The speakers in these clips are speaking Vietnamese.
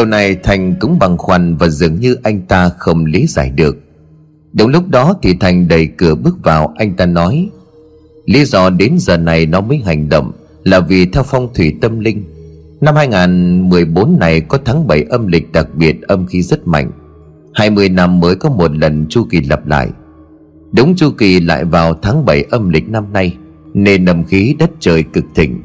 Điều này Thành cũng bằng khoăn Và dường như anh ta không lý giải được. Đúng lúc đó thì Thành đẩy cửa bước vào, Anh ta nói, Lý do đến giờ này nó mới hành động Là vì theo phong thủy tâm linh. Năm 2014 này có tháng 7 âm lịch đặc biệt, âm khí rất mạnh. 20 năm mới có một lần chu kỳ lặp lại. Đúng chu kỳ lại vào tháng 7 âm lịch năm nay, Nên âm khí đất trời cực thịnh.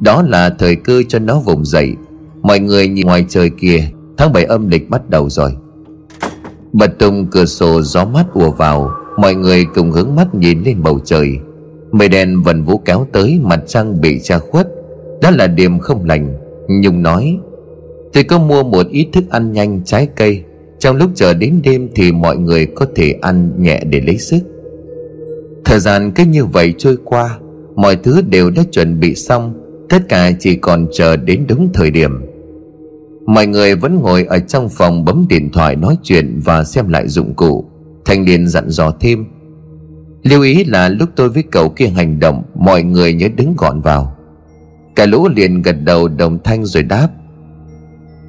Đó là thời cơ cho nó vùng dậy. Mọi người nhìn ngoài trời kia Tháng 7 âm lịch bắt đầu rồi. Bật tung cửa sổ gió mát ùa vào. Mọi người cùng hướng mắt nhìn lên bầu trời. Mây đen vần vũ kéo tới, Mặt trăng bị che khuất. Đó là điểm không lành. Nhung nói Tôi có mua một ít thức ăn nhanh trái cây. Trong lúc chờ đến đêm Thì mọi người có thể ăn nhẹ để lấy sức. Thời gian cứ như vậy trôi qua, Mọi thứ đều đã chuẩn bị xong. Tất cả chỉ còn chờ đến đúng thời điểm. Mọi người vẫn ngồi ở trong phòng bấm điện thoại nói chuyện và xem lại dụng cụ. Thanh niên dặn dò thêm. Lưu ý là lúc tôi với cậu kia hành động, Mọi người nhớ đứng gọn vào. Cả lũ liền gật đầu đồng thanh rồi đáp.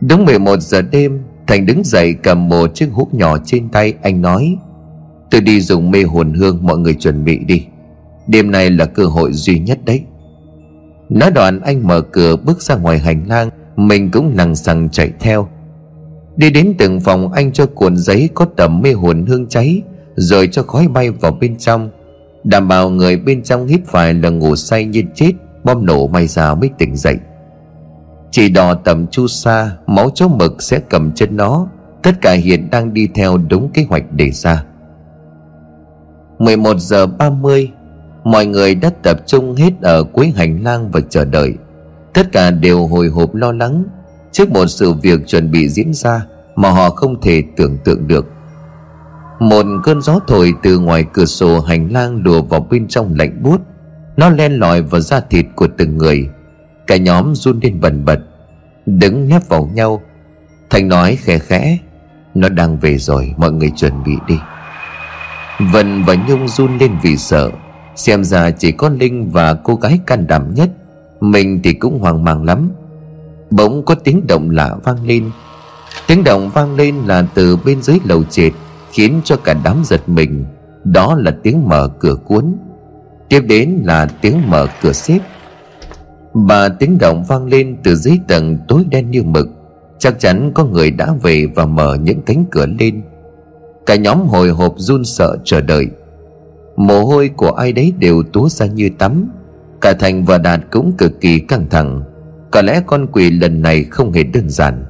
Đúng 11 giờ đêm, Thành đứng dậy cầm một chiếc hút nhỏ trên tay, Anh nói, Tôi đi dùng mê hồn hương, mọi người chuẩn bị đi. Đêm nay là cơ hội duy nhất đấy. Nói đoạn, anh mở cửa bước ra ngoài hành lang. Mình cũng lằng sằng chạy theo. Đi đến từng phòng, anh cho cuộn giấy có tầm mê hồn hương cháy, Rồi cho khói bay vào bên trong. Đảm bảo người bên trong hít phải là ngủ say như chết, Bom nổ may ra mới tỉnh dậy. Chỉ đò tầm chu sa, Máu chó mực sẽ cầm chân nó. Tất cả hiện đang đi theo đúng kế hoạch đề ra. 11 giờ 30 Mọi người đã tập trung hết ở cuối hành lang và chờ đợi. Tất cả đều hồi hộp lo lắng Trước một sự việc chuẩn bị diễn ra Mà họ không thể tưởng tượng được. Một cơn gió thổi từ ngoài cửa sổ hành lang đùa vào bên trong lạnh buốt. Nó len lỏi vào da thịt của từng người. Cả nhóm run lên bần bật, Đứng nép vào nhau. Thành nói khẽ khẽ, Nó đang về rồi, mọi người chuẩn bị đi. Vân và Nhung run lên vì sợ, Xem ra chỉ có Linh và cô gái can đảm nhất mình thì cũng hoang mang lắm. Bỗng có tiếng động lạ vang lên. Tiếng động vang lên là từ bên dưới lầu trệt, Khiến cho cả đám giật mình. Đó là tiếng mở cửa cuốn. Tiếp đến là tiếng mở cửa xếp. Và tiếng động vang lên từ dưới tầng tối đen như mực. Chắc chắn có người đã về và mở những cánh cửa lên. Cả nhóm hồi hộp run sợ chờ đợi. Mồ hôi của ai đấy đều túa ra như tắm. Cả Thành và Đạt cũng cực kỳ căng thẳng. Có lẽ con quỷ lần này không hề đơn giản.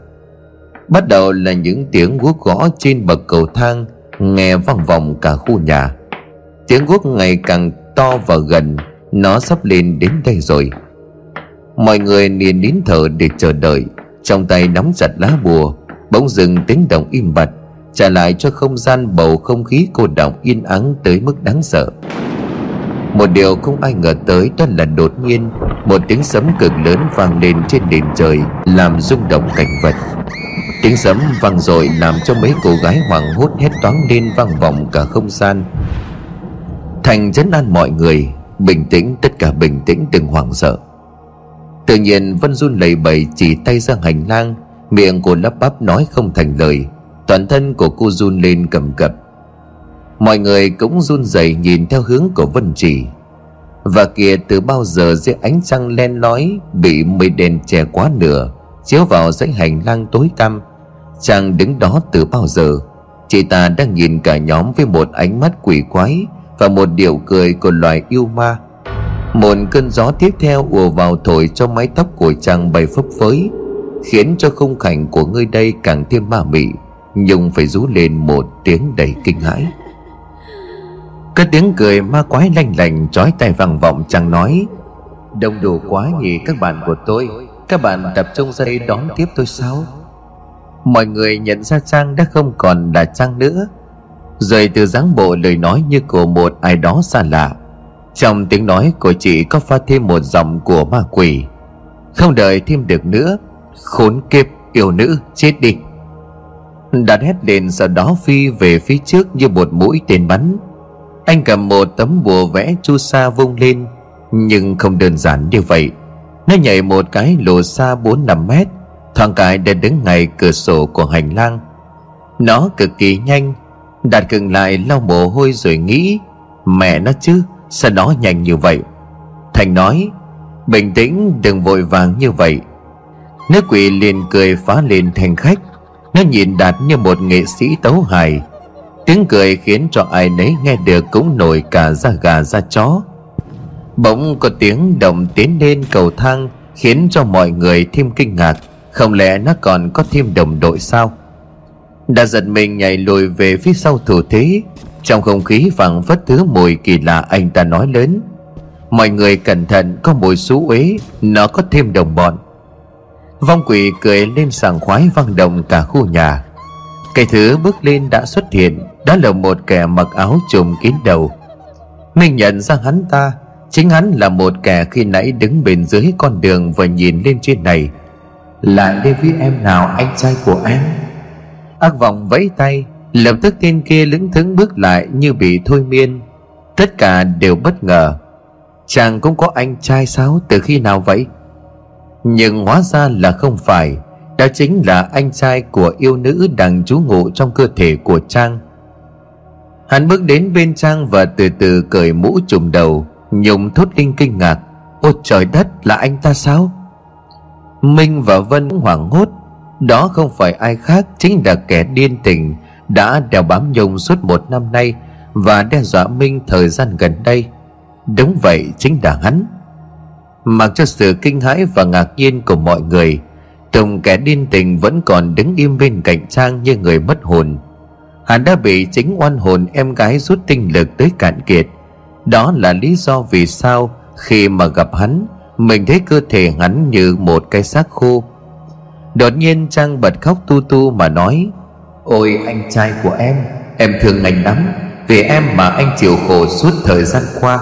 Bắt đầu là những tiếng guốc gõ trên bậc cầu thang, Nghe vang vọng cả khu nhà. Tiếng guốc ngày càng to và gần, Nó sắp lên đến đây rồi. Mọi người liền nín thở để chờ đợi, Trong tay nắm chặt lá bùa, Bỗng dừng tiếng động im bặt, trả lại cho không gian bầu không khí cô động yên ắng tới mức đáng sợ một điều không ai ngờ tới đó là đột nhiên, một tiếng sấm cực lớn vang lên trên nền trời, làm rung động cảnh vật. Tiếng sấm vang dội làm cho mấy cô gái hoảng hốt hét toáng lên vang vọng cả không gian. Thành chấn an mọi người, bình tĩnh, tất cả bình tĩnh đừng hoảng sợ. Tự nhiên, vân run lầy bầy chỉ tay ra hành lang, miệng cô lắp bắp nói không thành lời. Toàn thân của cô run lên cầm cập mọi người cũng run rẩy nhìn theo hướng của vân chỉ và kìa từ bao giờ dưới ánh trăng len lói bị mây đèn che quá nửa, chiếu vào dãy hành lang tối tăm, chàng đứng đó từ bao giờ? Chị ta đang nhìn cả nhóm với một ánh mắt quỷ quái và một điệu cười của loài yêu ma. Một cơn gió tiếp theo ùa vào thổi cho mái tóc của chàng bay phấp phới, khiến cho khung cảnh của ngươi đây càng thêm ma mị, nhưng phải rú lên một tiếng đầy kinh hãi. Cái tiếng cười ma quái lanh lành Chói tai vang vọng chẳng nói, Đông đủ quá nhỉ các bạn của tôi. Các bạn tập trung ra đây đón tiếp tôi sao? Mọi người nhận ra Trang đã không còn là Trang nữa. Rồi từ dáng bộ lời nói như của một ai đó xa lạ. Trong tiếng nói của chị có pha thêm một giọng của ma quỷ. Không đợi thêm được nữa, Khốn kiếp, yêu nữ, chết đi. Đạt hét lên sau đó phi về phía trước như một mũi tên bắn. Anh cầm một tấm bùa vẽ chu sa vung lên, Nhưng không đơn giản như vậy. Nó nhảy một cái lùa xa bốn năm mét, Thoáng cái đã đứng ngay cửa sổ của hành lang. Nó cực kỳ nhanh Đạt cường lại lau mồ hôi rồi nghĩ, Mẹ nó chứ, Sao nó nhanh như vậy? Thành nói, Bình tĩnh, đừng vội vàng như vậy. Nữ quỷ liền cười phá lên thành khách. Nó nhìn Đạt như một nghệ sĩ tấu hài. Tiếng cười khiến cho ai nấy nghe được cũng nổi cả da gà da chó. Bỗng có tiếng động tiến lên cầu thang, Khiến cho mọi người thêm kinh ngạc. Không lẽ nó còn có thêm đồng đội sao? Đã giật mình nhảy lùi về phía sau thủ thế. Trong không khí phẳng phất thứ mùi kỳ lạ anh ta nói lớn. Mọi người cẩn thận, có mùi xú uế, Nó có thêm đồng bọn. Vong quỷ cười lên sảng khoái vang động cả khu nhà. Cái thứ bước lên đã xuất hiện đó là một kẻ mặc áo trùm kín đầu. Mình nhận ra hắn ta, Chính hắn là một kẻ khi nãy đứng bên dưới con đường Và nhìn lên trên này. Là David em nào, anh trai của em? Ác vọng vẫy tay, Lập tức tên kia lững thững bước lại như bị thôi miên. Tất cả đều bất ngờ. Chàng cũng có anh trai sao, từ khi nào vậy? Nhưng hóa ra là không phải. Đó chính là anh trai của yêu nữ đang trú ngụ trong cơ thể của Trang. Hắn bước đến bên Trang và từ từ cởi mũ trùm đầu Nhung thốt linh kinh ngạc. Ôi trời đất, là anh ta sao? Minh và Vân hoảng hốt. Đó không phải ai khác Chính là kẻ điên tình, Đã đeo bám Nhung suốt một năm nay Và đe dọa Minh thời gian gần đây. Đúng vậy, chính là hắn. Mặc cho sự kinh hãi và ngạc nhiên của mọi người Tùng kẻ điên tình vẫn còn đứng im bên cạnh Trang như người mất hồn. Hắn đã bị chính oan hồn em gái rút tinh lực tới cạn kiệt. Đó là lý do vì sao khi mà gặp hắn, Mình thấy cơ thể hắn như một cái xác khô. Đột nhiên Trang bật khóc tu tu mà nói, Ôi anh trai của em Em thương anh lắm, Vì em mà anh chịu khổ suốt thời gian qua.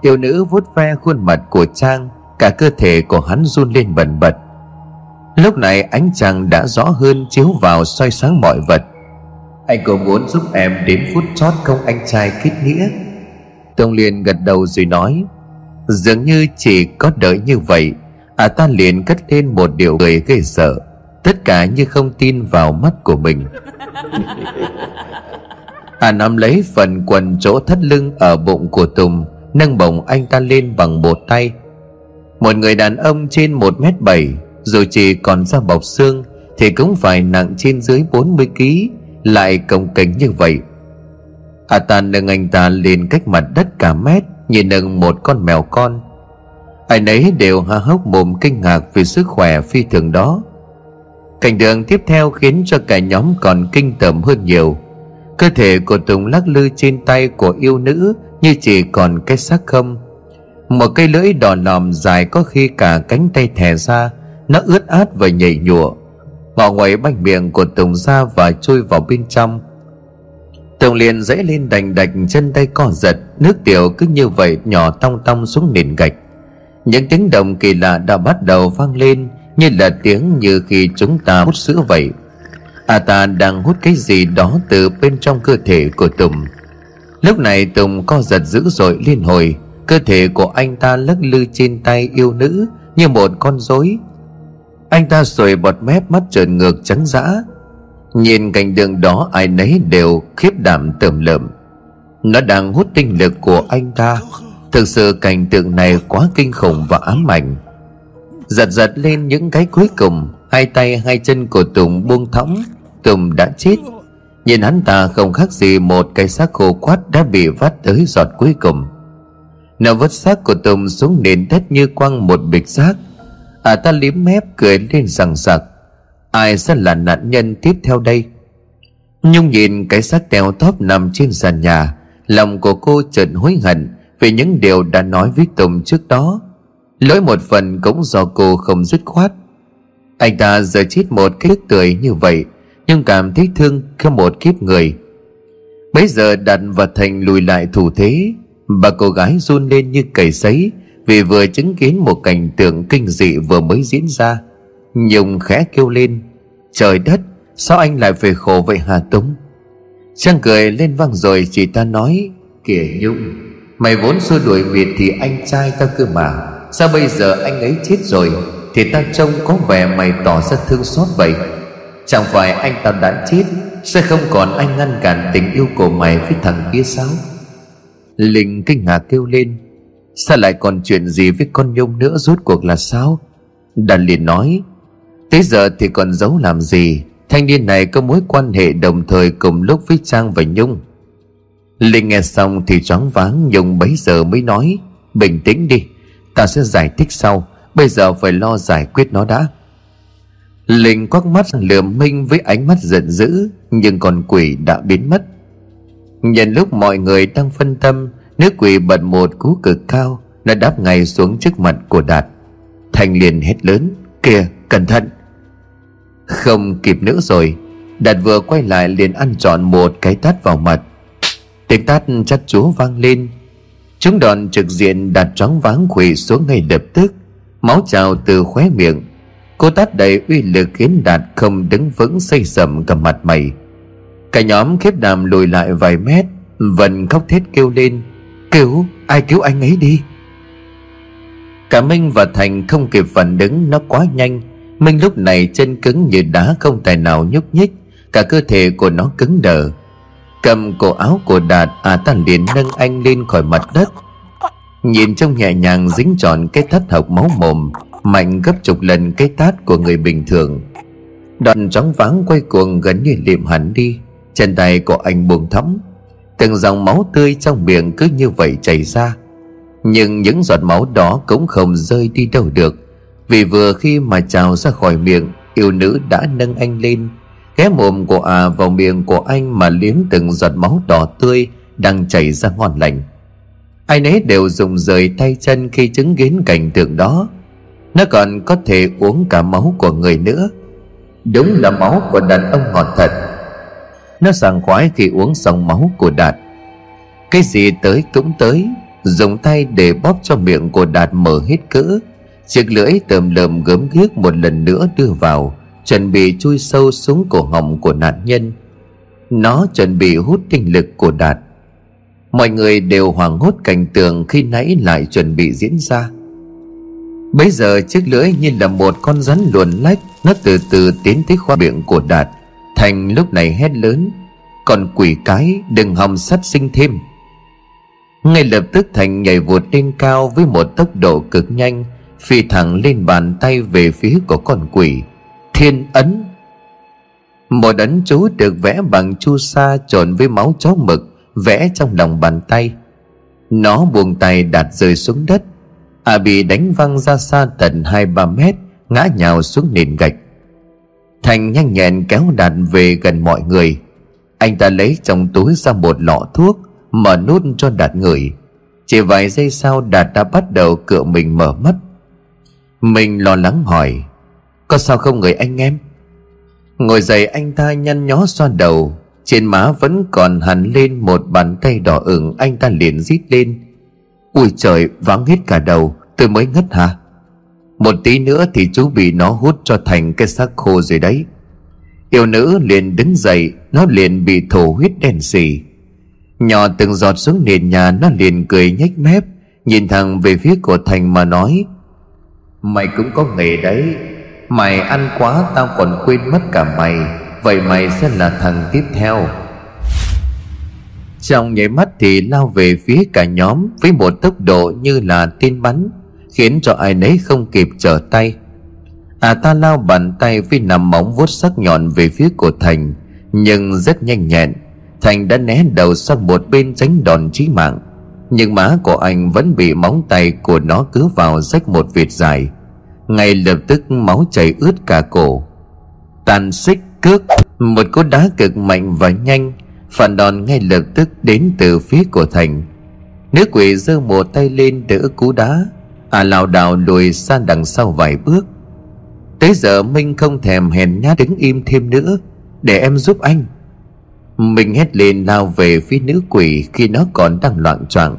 Yêu nữ vuốt ve khuôn mặt của Trang, Cả cơ thể của hắn run lên bần bật. Lúc này ánh trăng đã rõ hơn chiếu vào soi sáng mọi vật. Anh có muốn giúp em đến phút chót không anh trai kết nghĩa? Tông liền gật đầu rồi nói, Dường như chỉ có đợi như vậy À ta liền cất lên một điều người gây sợ. Tất cả như không tin vào mắt của mình. À nắm lấy phần quần chỗ thắt lưng ở bụng của Tùng, Nâng bổng anh ta lên bằng một tay. Một người đàn ông trên một mét bảy, Dù chỉ còn da bọc xương, Thì cũng phải nặng trên dưới 40 kg lại cồng kính như vậy. A ta nâng anh ta lên cách mặt đất cả mét Như nâng một con mèo con. Ai nấy đều há hốc mồm kinh ngạc Vì sức khỏe phi thường đó. Cảnh đường tiếp theo khiến cho cả nhóm còn kinh tởm hơn nhiều. Cơ thể của Tùng lắc lư trên tay của yêu nữ như chỉ còn cái xác không. Một cây lưỡi đỏ lòm dài có khi cả cánh tay thè ra, nó ướt át và nhảy nhụa ngọ ngoài banh miệng của tùng ra và chui vào bên trong. Tùng liền dãy lên đành đạch, chân tay co giật, nước tiểu cứ như vậy nhỏ tong tong xuống nền gạch. Những tiếng động kỳ lạ đã bắt đầu vang lên, như là tiếng như khi chúng ta hút sữa vậy. À ta đang hút cái gì đó từ bên trong cơ thể của tùng. Lúc này Tùng co giật dữ dội liên hồi, Cơ thể của anh ta lắc lư trên tay yêu nữ Như một con rối anh ta rồi bọt mép mắt trợn ngược trắng dã. Nhìn cảnh đường đó ai nấy đều khiếp đảm tởm lợm. Nó đang hút tinh lực của anh ta. Thực sự cảnh tượng này quá kinh khủng và ám ảnh. Giật giật lên những cái cuối cùng, Hai tay hai chân của Tùng buông thõng. Tùng đã chết. Nhìn hắn ta không khác gì một cái xác khô quát đã bị vắt tới giọt cuối cùng. Nó vứt xác của Tùng xuống nền đất như quăng một bịch xác À ta liếm mép cười lên rằng sặc Ai sẽ là nạn nhân tiếp theo đây? Nhung nhìn cái xác teo tóp nằm trên sàn nhà, Lòng của cô chợt hối hận Vì những điều đã nói với Tùng trước đó. Lỗi một phần cũng do cô không dứt khoát. Anh ta giờ chết một cái tươi như vậy, nhưng cảm thấy thương khi một kiếp người. Bây giờ đặt và thành lùi lại thủ thế, Bà cô gái run lên như cầy sấy vì vừa chứng kiến một cảnh tượng kinh dị vừa mới diễn ra, Nhung khẽ kêu lên, Trời đất, Sao anh lại về khổ vậy Hà Túng Trang cười lên vang rồi chị ta nói, Kìa Nhung, Mày vốn xua đuổi Việt thì anh trai tao cơ mà, Sao bây giờ anh ấy chết rồi Thì ta trông có vẻ mày tỏ ra thương xót vậy? Chẳng phải anh ta đã chết, Sẽ không còn anh ngăn cản tình yêu của mày với thằng kia sao? Linh kinh ngạc kêu lên Sao lại còn chuyện gì với con Nhung nữa rốt cuộc là sao? Đàn liền nói, Tới giờ thì còn giấu làm gì? Thanh niên này có mối quan hệ đồng thời cùng lúc với Trang và Nhung. Linh nghe xong thì choáng váng, Nhung bấy giờ mới nói, Bình tĩnh đi, Ta sẽ giải thích sau, Bây giờ phải lo giải quyết nó đã. Linh quắc mắt lườm Minh với ánh mắt giận dữ, Nhưng con quỷ đã biến mất. Nhân lúc mọi người đang phân tâm Nữ quỷ bật một cú cực cao, Nó đáp ngay xuống trước mặt của Đạt. Thành liền hét lớn, Kìa, cẩn thận! Không kịp nữa rồi, Đạt vừa quay lại liền ăn trọn một cái tát vào mặt. Tiếng tát chắt chúa vang lên. Chúng đòn trực diện Đạt tróng váng quỷ xuống ngay lập tức, Máu trào từ khóe miệng. Cô tát đầy uy lực khiến Đạt không đứng vững xây sầm cả mặt mày. Cả nhóm khiếp đàm lùi lại vài mét Vân khóc thét kêu lên. Cứu ai cứu anh ấy đi? Cả Minh và Thành không kịp phản ứng, Nó quá nhanh. Minh lúc này chân cứng như đá, không tài nào nhúc nhích. Cả cơ thể của nó cứng đờ. Cầm cổ áo của Đạt À ta liền nâng anh lên khỏi mặt đất. Nhìn trông nhẹ nhàng dính tròn cái thất học máu mồm, Mạnh gấp chục lần cái tát của người bình thường. Đoạn chóng váng quay cuồng gần như liệm hẳn đi. Chân tay của anh buông thõng. Từng dòng máu tươi trong miệng cứ như vậy chảy ra. Nhưng những giọt máu đó cũng không rơi đi đâu được. Vì vừa khi mà trào ra khỏi miệng, Yêu nữ đã nâng anh lên, Ghé mồm của à vào miệng của anh Mà liếm từng giọt máu đỏ tươi Đang chảy ra ngon lành. Ai nấy đều dùng rời tay chân Khi chứng kiến cảnh tượng đó. Nó còn có thể uống cả máu của người nữa. Đúng là máu của đàn ông ngọt thật. Nó sảng khoái khi uống xong máu của Đạt. Cái gì tới cũng tới, Dùng tay để bóp cho miệng của Đạt mở hết cỡ. Chiếc lưỡi tầm lầm gớm ghiếc một lần nữa đưa vào, Chuẩn bị chui sâu xuống cổ họng của nạn nhân. Nó chuẩn bị hút tinh lực của Đạt. Mọi người đều hoảng hốt cảnh tượng khi nãy lại chuẩn bị diễn ra. Bây giờ chiếc lưỡi như là một con rắn luồn lách, Nó từ từ tiến tới khoa miệng của Đạt. Thành lúc này hét lớn Còn quỷ cái, đừng hòng sát sinh thêm. Ngay lập tức Thành nhảy vụt lên cao với một tốc độ cực nhanh, Phi thẳng lên bàn tay về phía của con quỷ. Thiên ấn. Một ấn chú được vẽ bằng chu sa trộn với máu chó mực, Vẽ trong lòng bàn tay. Nó buông tay đặt rơi xuống đất. À bị đánh văng ra xa tận hai ba mét, Ngã nhào xuống nền gạch. Thành nhanh nhẹn kéo đạt về gần mọi người. Anh ta lấy trong túi ra một lọ thuốc Mở nút cho đạt người. Chỉ vài giây sau, đạt đã bắt đầu cựa mình mở mắt. Mình lo lắng hỏi, Có sao không người anh em? Ngồi dậy, anh ta nhăn nhó xoa đầu. Trên má vẫn còn hằn lên một bàn tay đỏ ửng, Anh ta liền rít lên, Ui trời vắng hết cả đầu, Tôi mới ngất hả? Một tí nữa thì chú bị nó hút cho thành cái xác khô rồi đấy. Yêu nữ liền đứng dậy, Nó liền bị thổ huyết đen xì. Nhỏ từng giọt xuống nền nhà, Nó liền cười nhếch mép, Nhìn thẳng về phía của Thành mà nói, Mày cũng có nghề đấy. Mày ăn quá, tao còn quên mất cả mày. Vậy mày sẽ là thằng tiếp theo. Trong nháy mắt thì lao về phía cả nhóm Với một tốc độ như là tên bắn. Khiến cho ai nấy không kịp trở tay. À ta lao bàn tay với nằm móng vuốt sắc nhọn về phía của Thành, Nhưng rất nhanh nhẹn. Thành đã né đầu sang một bên tránh đòn chí mạng. Nhưng má của anh vẫn bị móng tay của nó cứ vào rách một vệt dài. Ngay lập tức máu chảy ướt cả cổ. Tàn xích cước, Một cú đá cực mạnh và nhanh, Phản đòn ngay lập tức đến từ phía của Thành. Nữ quỷ giơ một tay lên đỡ cú đá. À lảo đảo lùi xa đằng sau vài bước. Tới giờ Minh không thèm hèn nhát đứng im thêm nữa, Để em giúp anh. Mình hét lên lao về phía nữ quỷ khi nó còn đang loạn choạng.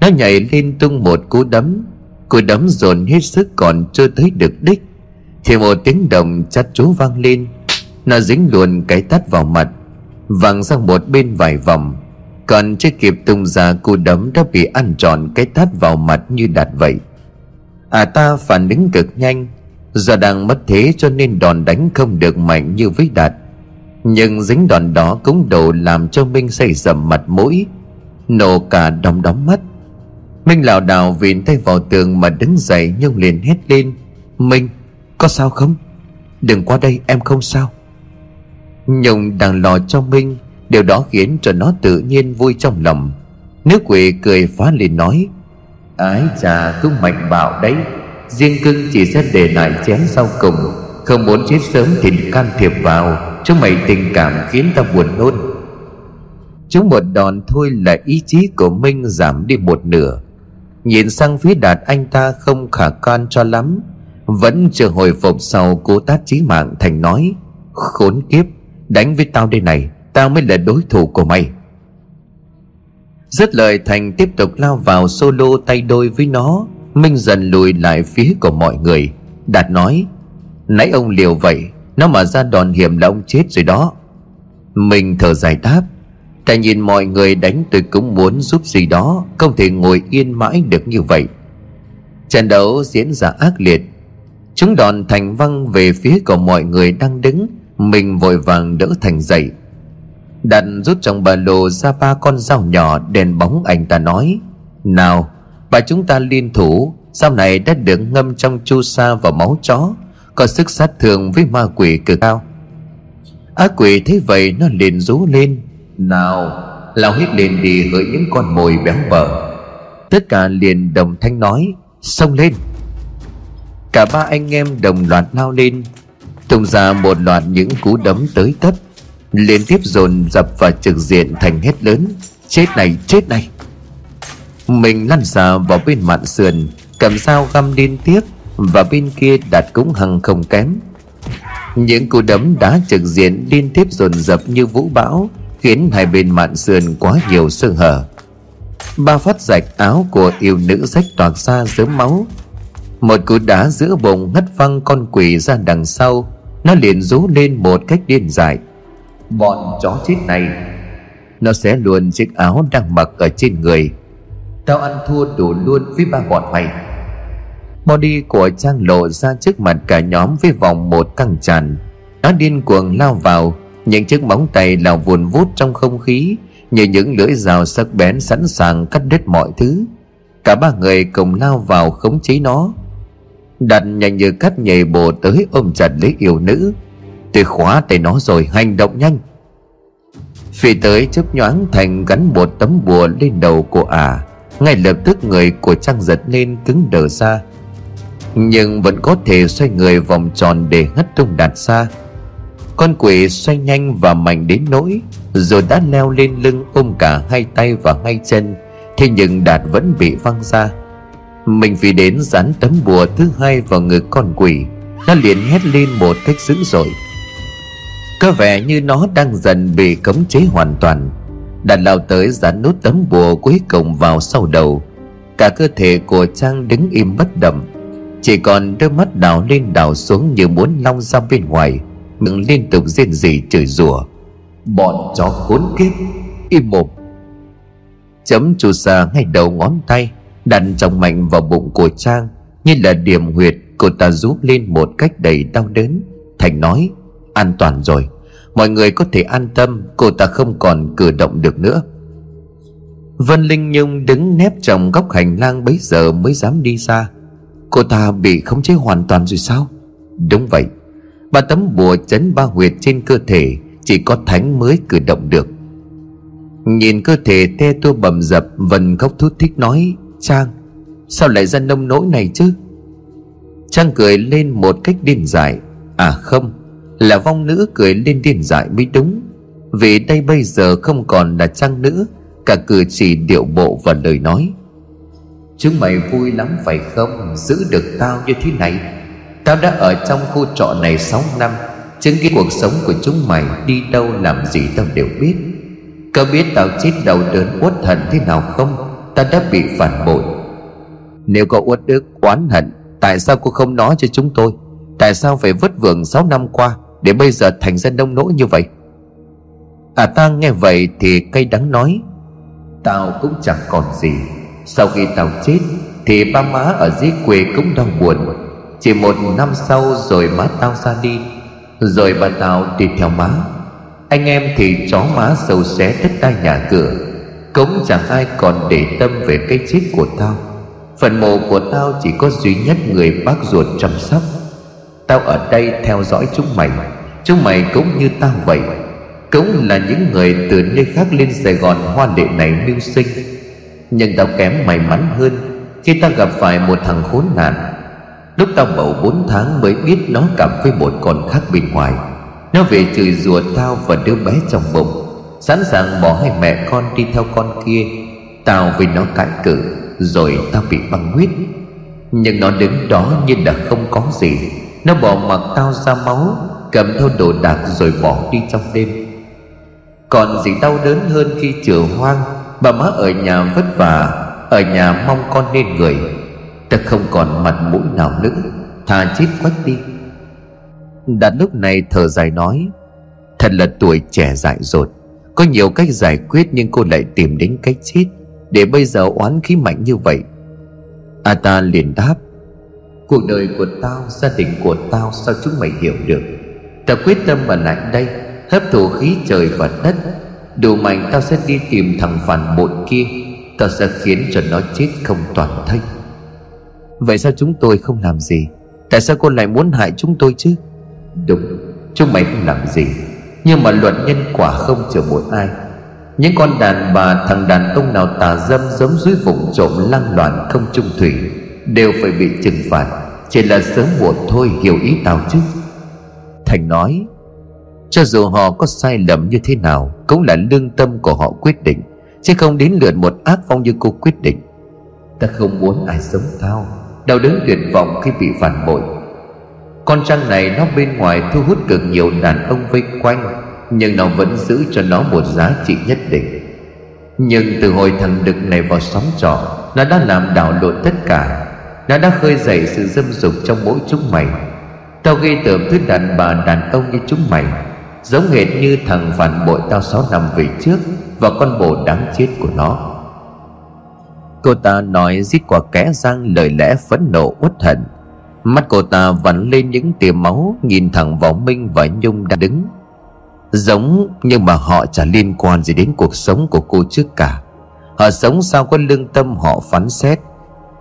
Nó nhảy lên tung một cú đấm Cú đấm dồn hết sức còn chưa tới được đích. Thì một tiếng đồng chát chú vang lên, Nó dính luôn cái tát vào mặt, Văng sang một bên vài vòng. Còn chưa kịp tung ra cú đấm đã bị ăn tròn cái tát vào mặt như đạt vậy. À ta phản ứng cực nhanh. Do đang mất thế cho nên đòn đánh không được mạnh như với Đạt. Nhưng dính đòn đó cũng đủ làm cho Minh xây dầm mặt mũi, Nổ cả đóng đóng mắt. Minh lảo đảo vịn tay vào tường mà đứng dậy nhưng liền hét lên. Minh, có sao không? Đừng qua đây, em không sao. Nhung đang lo cho Minh Điều đó khiến cho nó tự nhiên vui trong lòng. Nước quỷ cười phá lên nói, Ái chà cũng mạnh bạo đấy. Riêng cưng chỉ sẽ để lại chén sau cùng, Không muốn chết sớm thì can thiệp vào. Cho mày tình cảm khiến ta buồn nôn. Chúng một đòn thôi là ý chí của Minh giảm đi một nửa. Nhìn sang phía đạt anh ta không khả can cho lắm, Vẫn chưa hồi phục sau cú tát chí mạng Thành nói, Khốn kiếp, Đánh với tao đây này. Tao mới là đối thủ của mày. Dứt lời, Thành tiếp tục lao vào solo tay đôi với nó. Minh dần lùi lại phía của mọi người. Đạt nói, Nãy ông liều vậy, Nó mà ra đòn hiểm là ông chết rồi đó. Minh thở dài đáp Ta nhìn mọi người đánh tôi cũng muốn giúp gì đó, Không thể ngồi yên mãi được như vậy. Trận đấu diễn ra ác liệt. Chúng đòn thành văng về phía của mọi người đang đứng. Mình vội vàng đỡ thành dậy. Đặt rút trong ba lô ra ba con dao nhỏ đèn bóng anh ta nói, Nào, Bà chúng ta liên thủ Sau này đã được ngâm trong chu sa và máu chó, Có sức sát thương với ma quỷ cực cao. Ác quỷ thấy vậy nó liền rú lên, Nào Lao hết lên đi hỡi những con mồi béo bở. Tất cả liền đồng thanh nói, Xông lên. Cả ba anh em đồng loạt lao lên, Tung ra một loạt những cú đấm tới tấp liên tiếp dồn dập và trực diện thành hét lớn. Chết này chết này. Mình lăn xà vào bên mạn sườn, cầm dao găm liên tiếp và bên kia đặt cũng hằng không kém. Những cú đấm đá trực diện liên tiếp dồn dập như vũ bão, khiến hai bên mạn sườn quá nhiều sơ hở. Ba phát rạch áo của yêu nữ rách toạc ra dớm máu. Một cú đá giữa bụng hất văng con quỷ ra đằng sau, nó liền rú lên một cách điên dại. Bọn chó chết này. Nó sẽ luôn chiếc áo đang mặc ở trên người. Tao ăn thua đủ luôn với ba bọn mày. Body của Trang lộ ra trước mặt cả nhóm với vòng một căng tràn. Nó điên cuồng lao vào, Những chiếc móng tay lao vùn vút trong không khí, Như những lưỡi rào sắc bén sẵn sàng cắt đứt mọi thứ. Cả ba người cùng lao vào khống chế nó. Đặt nhanh như cắt nhảy bồ tới ôm chặt lấy yêu nữ. Tôi khóa tay nó rồi hành động nhanh. Phi tới chớp nhoáng thành gắn một tấm bùa lên đầu của ả. À. Ngay lập tức người của Trang giật lên cứng đờ ra. Nhưng vẫn có thể xoay người vòng tròn để hất tung đạt xa. Con quỷ xoay nhanh và mạnh đến nỗi, Rồi đã leo lên lưng ôm cả hai tay và hai chân. Thế nhưng Đạt vẫn bị văng ra. Mình vì đến dán tấm bùa thứ hai vào ngực con quỷ, Nó liền hét lên một cách dữ dội có vẻ như nó đang dần bị cấm chế hoàn toàn. Đạt lao tới dán nút tấm bùa cuối cùng vào sau đầu. Cả cơ thể của Trang đứng im bất động. Chỉ còn đôi mắt đào lên đào xuống như muốn long ra bên ngoài Miệng liên tục rên rỉ chửi rủa. Bọn chó khốn kiếp, Im mồm. Chấm chu sa ngay đầu ngón tay, Đặt trọng mạnh vào bụng của Trang, Như là điểm huyệt, Cô ta rút lên một cách đầy đau đớn, Thành nói An toàn rồi. Mọi người có thể an tâm, Cô ta không còn cử động được nữa. Vân Linh Nhung đứng nép trong góc hành lang bấy giờ mới dám đi xa. Cô ta bị khống chế hoàn toàn rồi sao? Đúng vậy. Ba tấm bùa chấn ba huyệt trên cơ thể Chỉ có thánh mới cử động được. Nhìn cơ thể te tua bầm dập, Vân khóc thút thích nói, Trang, Sao lại ra nông nỗi này chứ? Trang cười lên một cách điên dại À không là vong nữ cười lên điên dại mới đúng. Vì đây bây giờ không còn là trang nữ, cả cử chỉ điệu bộ và lời nói. Chúng mày vui lắm phải không? Giữ được tao như thế này. Tao đã ở trong khu trọ này 6 năm, chứng kiến cuộc sống của chúng mày đi đâu làm gì tao đều biết. Có biết tao chết đầu đớn uất hận thế nào không? Tao đã bị phản bội. Nếu có uất ức, oán hận, tại sao cô không nói cho chúng tôi? Tại sao phải vất vưởng 6 năm qua? Để bây giờ thành ra nông nỗi như vậy. À ta nghe vậy thì cay đắng nói, Tao cũng chẳng còn gì. Sau khi tao chết Thì ba má ở dưới quê cũng đau buồn. Chỉ một năm sau rồi má tao ra đi, Rồi bà tao đi theo má. Anh em thì chó má sâu xé tất cả nhà cửa. Cũng chẳng ai còn để tâm về cái chết của tao. Phần mộ của tao chỉ có duy nhất người bác ruột chăm sóc. Tao ở đây theo dõi chúng mày. Chúng mày cũng như tao vậy. Cũng là những người từ nơi khác lên Sài Gòn hoa lệ này mưu sinh. Nhưng tao kém may mắn hơn Khi tao gặp phải một thằng khốn nạn. Lúc tao bầu 4 tháng mới biết nó cảm với một con khác bên ngoài. Nó về chửi rủa tao và đứa bé trong bụng. Sẵn sàng bỏ hai mẹ con đi theo con kia. Tao vì nó cãi cự Rồi tao bị băng huyết. Nhưng nó đứng đó như là không có gì. Nó bỏ mặc tao ra máu, Cầm theo đồ đạc rồi bỏ đi trong đêm. Còn gì đau đớn hơn khi chữa hoang, Bà má ở nhà vất vả, Ở nhà mong con nên người. Ta không còn mặt mũi nào nữa Thà chết quách đi. Đạt lúc này thở dài nói, Thật là tuổi trẻ dại dột, Có nhiều cách giải quyết nhưng cô lại tìm đến cách chết, Để bây giờ oán khí mạnh như vậy. A ta liền đáp Cuộc đời của tao, gia đình của tao Sao chúng mày hiểu được? Tao quyết tâm ở lại đây Hấp thụ khí trời và đất. Đủ mạnh tao sẽ đi tìm thằng phản bội kia Tao sẽ khiến cho nó chết không toàn thân. Vậy sao chúng tôi không làm gì? Tại sao cô lại muốn hại chúng tôi chứ? Đúng Chúng mày không làm gì. Nhưng mà luật nhân quả không chờ một ai. Những con đàn bà thằng đàn ông nào tà dâm Giống dưới vùng trộm lăng loạn không trung thủy Đều phải bị trừng phạt. Chỉ là sớm muộn thôi, hiểu ý tao chứ. Thành nói, Cho dù họ có sai lầm như thế nào, Cũng là lương tâm của họ quyết định, Chứ không đến lượt một ác phong như cô quyết định. Ta không muốn ai sống tao, đau đớn tuyệt vọng khi bị phản bội. Con trăng này nó bên ngoài thu hút cực nhiều đàn ông vây quanh, nhưng nó vẫn giữ cho nó một giá trị nhất định. Nhưng từ hồi thằng đực này vào sóng trọ, nó đã làm đảo lộn tất cả nó đã khơi dậy sự dâm dục trong mỗi chúng mày. Tao ghi tưởng thứ đàn bà đàn ông như chúng mày, giống hệt như thằng phản bội tao sáu năm về trước và con bồ đáng chết của nó. Cô ta nói giết qua kẽ răng lời lẽ phẫn nộ uất hận. Mắt cô ta vắn lên những tia máu, Nhìn thẳng vào Minh và Nhung đang đứng. Giống nhưng mà họ chả liên quan gì đến cuộc sống của cô trước cả. Họ sống sao có lương tâm họ phán xét.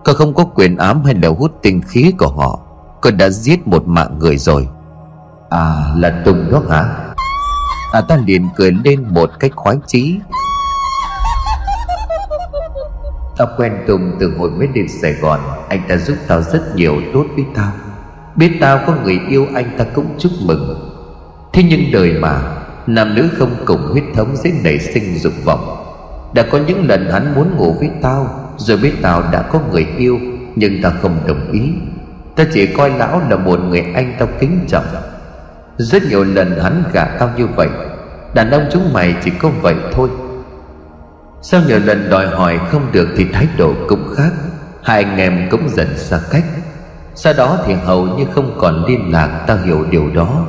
Cô không có quyền ám hay là hút tinh khí của họ. Cô đã giết một mạng người rồi. À là Tùng đó hả? À ta liền cười lên một cách khoái chí. Tao quen Tùng từ hồi mới đến Sài Gòn. Anh ta giúp tao rất nhiều tốt với tao. Biết tao có người yêu anh ta cũng chúc mừng. Thế nhưng đời mà Nam nữ không cùng huyết thống dễ nảy sinh dục vọng. Đã có những lần hắn muốn ngủ với tao rồi biết tao đã có người yêu, Nhưng tao không đồng ý. Ta chỉ coi lão là một người anh tao kính trọng. Rất nhiều lần hắn gả tao như vậy, Đàn ông chúng mày chỉ có vậy thôi. Sau nhiều lần đòi hỏi không được thì thái độ cũng khác, Hai anh em cũng dần xa cách. Sau đó thì hầu như không còn liên lạc, tao hiểu điều đó.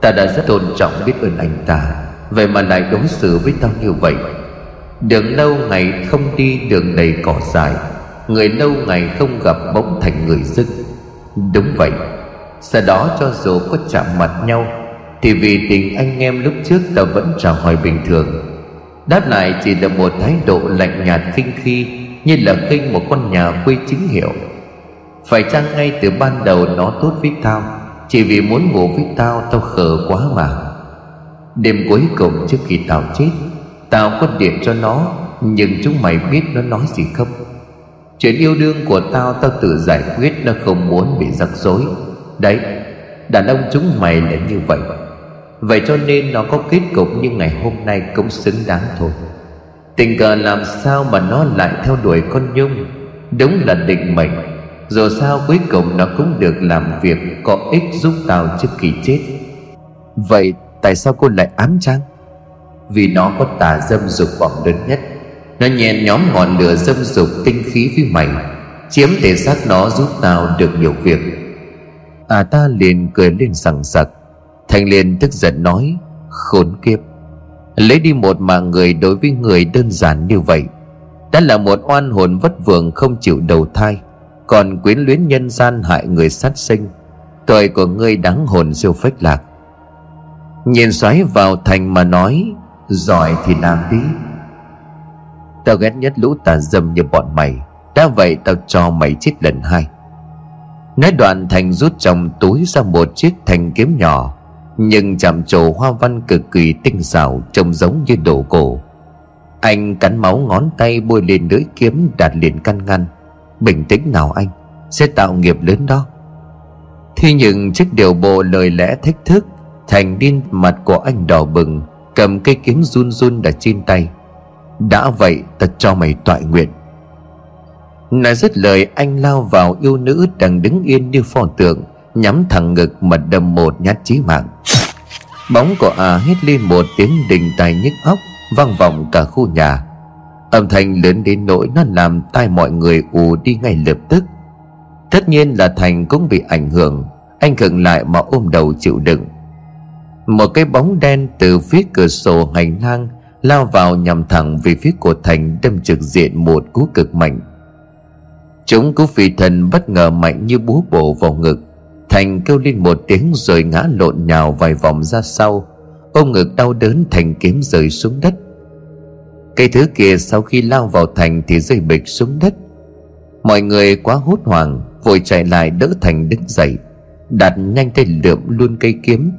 Ta đã rất tôn trọng biết ơn anh ta, Vậy mà lại đối xử với tao như vậy. Đường lâu ngày không đi đường đầy cỏ dài, Người lâu ngày không gặp bỗng thành người dưng. Đúng vậy, Sau đó cho dù có chạm mặt nhau, Thì vì tình anh em lúc trước ta vẫn chào hỏi bình thường. Đáp lại chỉ là một thái độ lạnh nhạt khinh khi, Như là khinh một con nhà quê chính hiệu. Phải chăng ngay từ ban đầu nó tốt với tao, Chỉ vì muốn ngủ với tao Tao khờ quá mà. Đêm cuối cùng trước khi tao chết Tao có điện cho nó, Nhưng chúng mày biết nó nói gì không? Chuyện yêu đương của tao Tao tự giải quyết, Nó không muốn bị rắc rối. Đấy, Đàn ông chúng mày là như vậy. Vậy cho nên nó có kết cục như ngày hôm nay cũng xứng đáng thôi. Tình cờ làm sao mà nó lại theo đuổi con Nhung? Đúng là định mệnh. Dù sao cuối cùng nó cũng được làm việc có ích giúp tao trước khi chết. Vậy tại sao cô lại ám trang vì nó có tà dâm dục vọng lớn nhất. Nó nhen nhóm ngọn lửa dâm dục tinh khí với mày, Chiếm thể xác nó giúp tao được nhiều việc. À ta liền cười lên sằng sặc. Thành liền tức giận nói, Khốn kiếp! Lấy đi một mạng người đối với người đơn giản như vậy, Đã là một oan hồn vất vưởng không chịu đầu thai, Còn quyến luyến nhân gian hại người sát sinh. Tội của ngươi đáng hồn siêu phách lạc. Nhìn xoáy vào thành mà nói Giỏi thì làm đi. Tao ghét nhất lũ tà dâm như bọn mày. Đã vậy tao cho mày chết lần hai. Nói đoạn Thành rút trong túi ra một chiếc thanh kiếm nhỏ, Nhưng chạm trổ hoa văn cực kỳ tinh xảo, Trông giống như đồ cổ. Anh cắn máu ngón tay bôi lên lưỡi kiếm đặt liền căn ngăn. Bình tĩnh nào anh, Sẽ tạo nghiệp lớn đó. Thế nhưng chiếc điều bộ lời lẽ thách thức, Thành điên mặt của anh đỏ bừng Cầm cây kiếm run run đặt trên tay. Đã vậy, ta cho mày tọa nguyện. Nói dứt lời, anh lao vào yêu nữ đang đứng yên như pho tượng, Nhắm thẳng ngực mà đâm một nhát chí mạng. Bóng của à hét lên một tiếng đình tài nhức óc, Vang vọng cả khu nhà. Âm thanh lớn đến nỗi nó làm tai mọi người ù đi ngay lập tức. Tất nhiên là Thành cũng bị ảnh hưởng. Anh khựng lại mà ôm đầu chịu đựng. Một cái bóng đen từ phía cửa sổ hành lang Lao vào nhằm thẳng về phía của Thành Đâm trực diện một cú cực mạnh. Chúng cú phi thần bất ngờ mạnh như búa bổ vào ngực. Thành kêu lên một tiếng rồi ngã lộn nhào vài vòng ra sau. Ôm ngực đau đớn Thành kiếm rơi xuống đất. Cây thứ kia sau khi lao vào Thành thì rơi bịch xuống đất. Mọi người quá hốt hoảng, Vội chạy lại đỡ Thành đứng dậy. Đặt nhanh tay lượm luôn cây kiếm.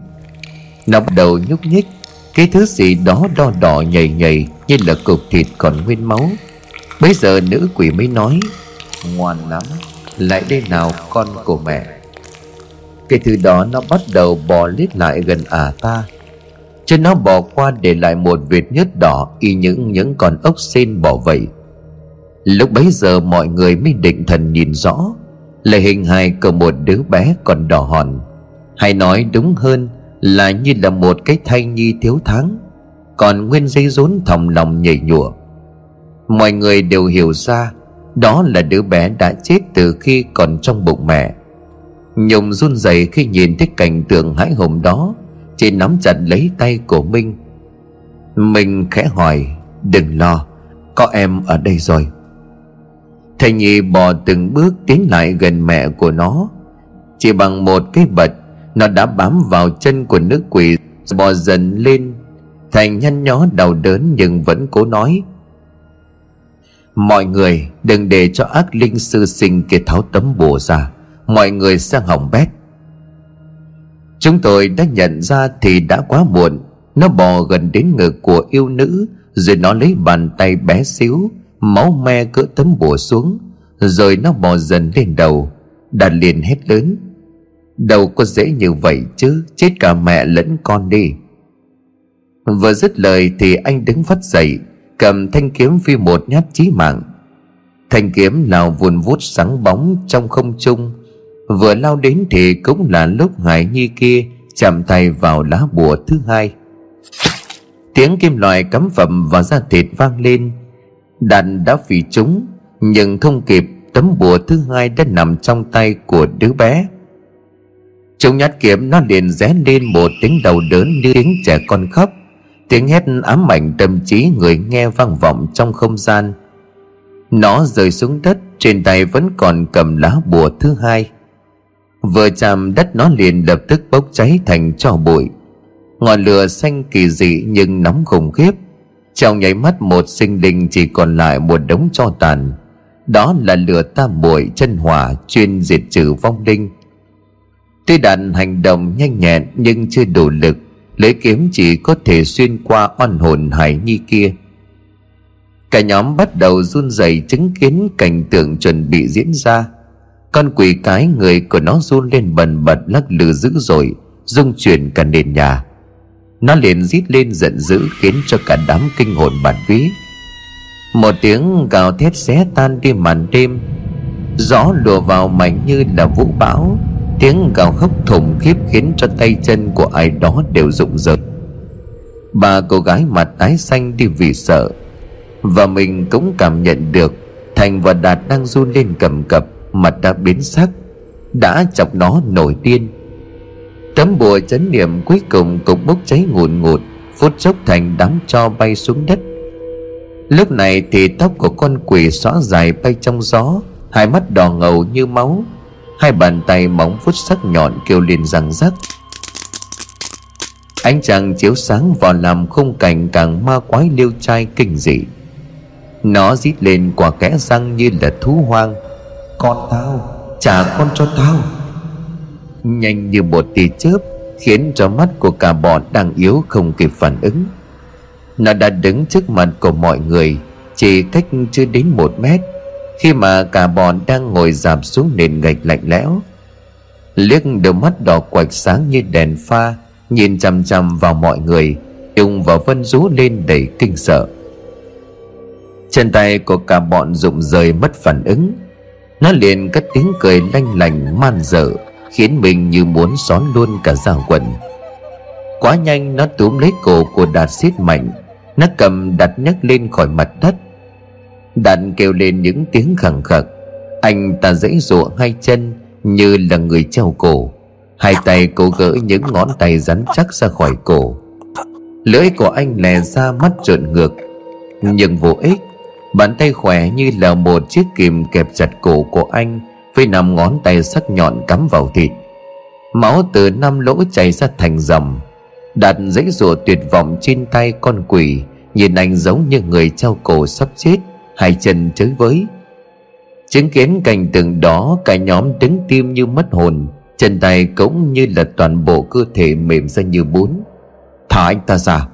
Nó bắt đầu nhúc nhích, Cái thứ gì đó đo đỏ nhầy nhầy Như là cục thịt còn nguyên máu. Bây giờ nữ quỷ mới nói, Ngoan lắm, Lại đây nào con của mẹ. Cái thứ đó nó bắt đầu bò lết lại gần ả ta Chân nó bò qua để lại một vệt nhớt đỏ Y những những con ốc sen bỏ vậy. Lúc bấy giờ mọi người mới định thần nhìn rõ, Là hình hài của một đứa bé còn đỏ hòn. Hay nói đúng hơn là như là một cái thai nhi thiếu tháng Còn nguyên dây rốn thòng lòng nhảy nhụa. Mọi người đều hiểu ra Đó là đứa bé đã chết từ khi còn trong bụng mẹ. Nhung run rẩy khi nhìn thấy cảnh tượng hãi hùng đó Chị nắm chặt lấy tay của Minh. Minh khẽ hỏi, Đừng lo, Có em ở đây rồi. Thầy Nhi bò từng bước tiến lại gần mẹ của nó. Chỉ bằng một cái bật nó đã bám vào chân của nữ quỷ, Bò dần lên. Thành nhăn nhó đau đớn nhưng vẫn cố nói. Mọi người, đừng để cho ác linh sư sinh kia tháo tấm bùa ra. Mọi người sẽ hỏng bét. Chúng tôi đã nhận ra thì đã quá muộn. Nó bò gần đến ngực của yêu nữ, Rồi nó lấy bàn tay bé xíu, Máu me cỡ tấm bùa xuống, Rồi nó bò dần lên đầu Đạt liền hét lớn. Đâu có dễ như vậy chứ, Chết cả mẹ lẫn con đi. Vừa dứt lời thì anh đứng phát dậy, Cầm thanh kiếm phi một nhát chí mạng. Thanh kiếm nào vùn vút sáng bóng trong không trung, Vừa lao đến thì cũng là lúc Hải Nhi kia chạm tay vào lá bùa thứ hai. Tiếng kim loại cắm phẩm vào da thịt vang lên. Đạn đã phỉ trúng, Nhưng không kịp, tấm bùa thứ hai đã nằm trong tay của đứa bé chúng nhát kiếm nó liền ré lên một tiếng đầu đớn như tiếng trẻ con khóc. Tiếng hét ám ảnh tâm trí người nghe vang vọng trong không gian. Nó rơi xuống đất, Trên tay vẫn còn cầm lá bùa thứ hai. Vừa chạm đất nó liền lập tức bốc cháy thành tro bụi. Ngọn lửa xanh kỳ dị nhưng nóng khủng khiếp. Trong nháy mắt một sinh linh chỉ còn lại một đống tro tàn. Đó là lửa tam bụi chân hỏa chuyên diệt trừ vong linh. Tuy đàn hành động nhanh nhẹn nhưng chưa đủ lực Lấy kiếm chỉ có thể xuyên qua oan hồn hải nhi kia. Cả nhóm bắt đầu run rẩy chứng kiến cảnh tượng chuẩn bị diễn ra. Con quỷ cái người của nó run lên bần bật lắc lư dữ dội, rung chuyển cả nền nhà. Nó liền rít lên giận dữ khiến cho cả đám kinh hồn bản vĩ. một tiếng gào thét xé tan đi màn đêm. Gió lùa vào mạnh như là vũ bão tiếng gào khóc thùng khiếp khiến cho tay chân của ai đó đều rụng rợn. Bà cô gái mặt tái xanh đi vì sợ. Và mình cũng cảm nhận được thành và đạt đang run lên cầm cập, mặt đã biến sắc, đã chọc nó nổi điên. Tấm bùa chấn niệm cuối cùng cũng bốc cháy ngùn ngụt, phút chốc thành đám cho bay xuống đất. Lúc này thì tóc của con quỷ xóa dài bay trong gió, Hai mắt đỏ ngầu như máu Hai bàn tay móng vuốt sắc nhọn kêu lên răng rắc. Ánh trăng chiếu sáng vào làm khung cảnh càng ma quái liêu trai kinh dị. Nó rít lên quả kẽ răng như là thú hoang. Con tao, trả con cho tao. Nhanh như một tia chớp Khiến cho mắt của cả bọn đang yếu không kịp phản ứng. Nó đã đứng trước mặt của mọi người Chỉ cách chưa đến một mét khi mà cả bọn đang ngồi dạp xuống nền gạch lạnh lẽo, Liếc đôi mắt đỏ quạch sáng như đèn pha, Nhìn chằm chằm vào mọi người Dung và Vân rú lên đầy kinh sợ. Chân tay của cả bọn rụng rời mất phản ứng. Nó liền cất tiếng cười lanh lành man dở Khiến mình như muốn xón luôn cả da quần. Quá nhanh, nó túm lấy cổ của Đạt Siết mạnh. Nó cầm đặt nhấc lên khỏi mặt đất đạn kêu lên những tiếng khẳng khặc. Anh ta dãy dụa hai chân Như là người treo cổ. Hai tay cố gỡ những ngón tay rắn chắc ra khỏi cổ. Lưỡi của anh lè ra mắt trợn ngược. Nhưng vô ích, Bàn tay khỏe như là một chiếc kìm kẹp chặt cổ của anh Với năm ngón tay sắc nhọn cắm vào thịt. Máu từ năm lỗ chảy ra thành dòng. Đạt dãy rủa tuyệt vọng trên tay con quỷ, Nhìn anh giống như người treo cổ sắp chết. Hai chân chới với. Chứng kiến cảnh tượng đó, Cả nhóm đứng tim như mất hồn, Chân tay cũng như là toàn bộ cơ thể mềm ra như bún. Thả anh ta ra.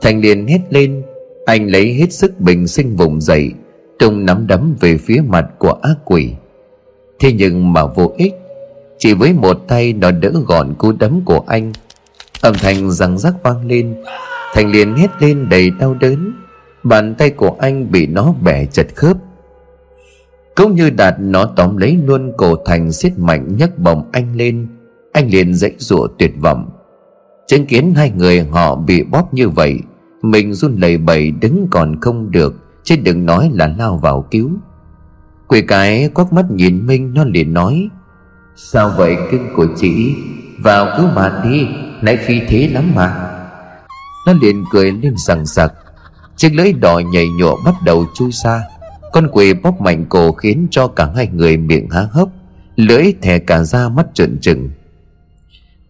Thành liền hét lên, Anh lấy hết sức bình sinh vùng dậy Tung nắm đấm về phía mặt của ác quỷ. Thế nhưng mà vô ích, Chỉ với một tay nó đỡ gọn cú đấm của anh. Âm thanh răng rắc vang lên Thành liền hét lên đầy đau đớn. Bàn tay của anh bị nó bẻ chật khớp. Cũng như đạt, nó tóm lấy luôn cổ thành xiết mạnh nhấc bồng anh lên. Anh liền dãy rụa tuyệt vọng. Chứng kiến hai người họ bị bóp như vậy, mình run lẩy bẩy đứng còn không được, chứ đừng nói là lao vào cứu. Quỷ cái quắc mắt nhìn minh nó liền nói, sao vậy, kinh của chị? Vào cứu mà đi nãy phi thế lắm mà. Nó liền cười lên sằng sặc chiếc lưỡi đỏ nhảy nhụa bắt đầu chui ra, con quỷ bóp mạnh cổ khiến cho cả hai người miệng há hốc Lưỡi thè cả ra mắt trợn trừng.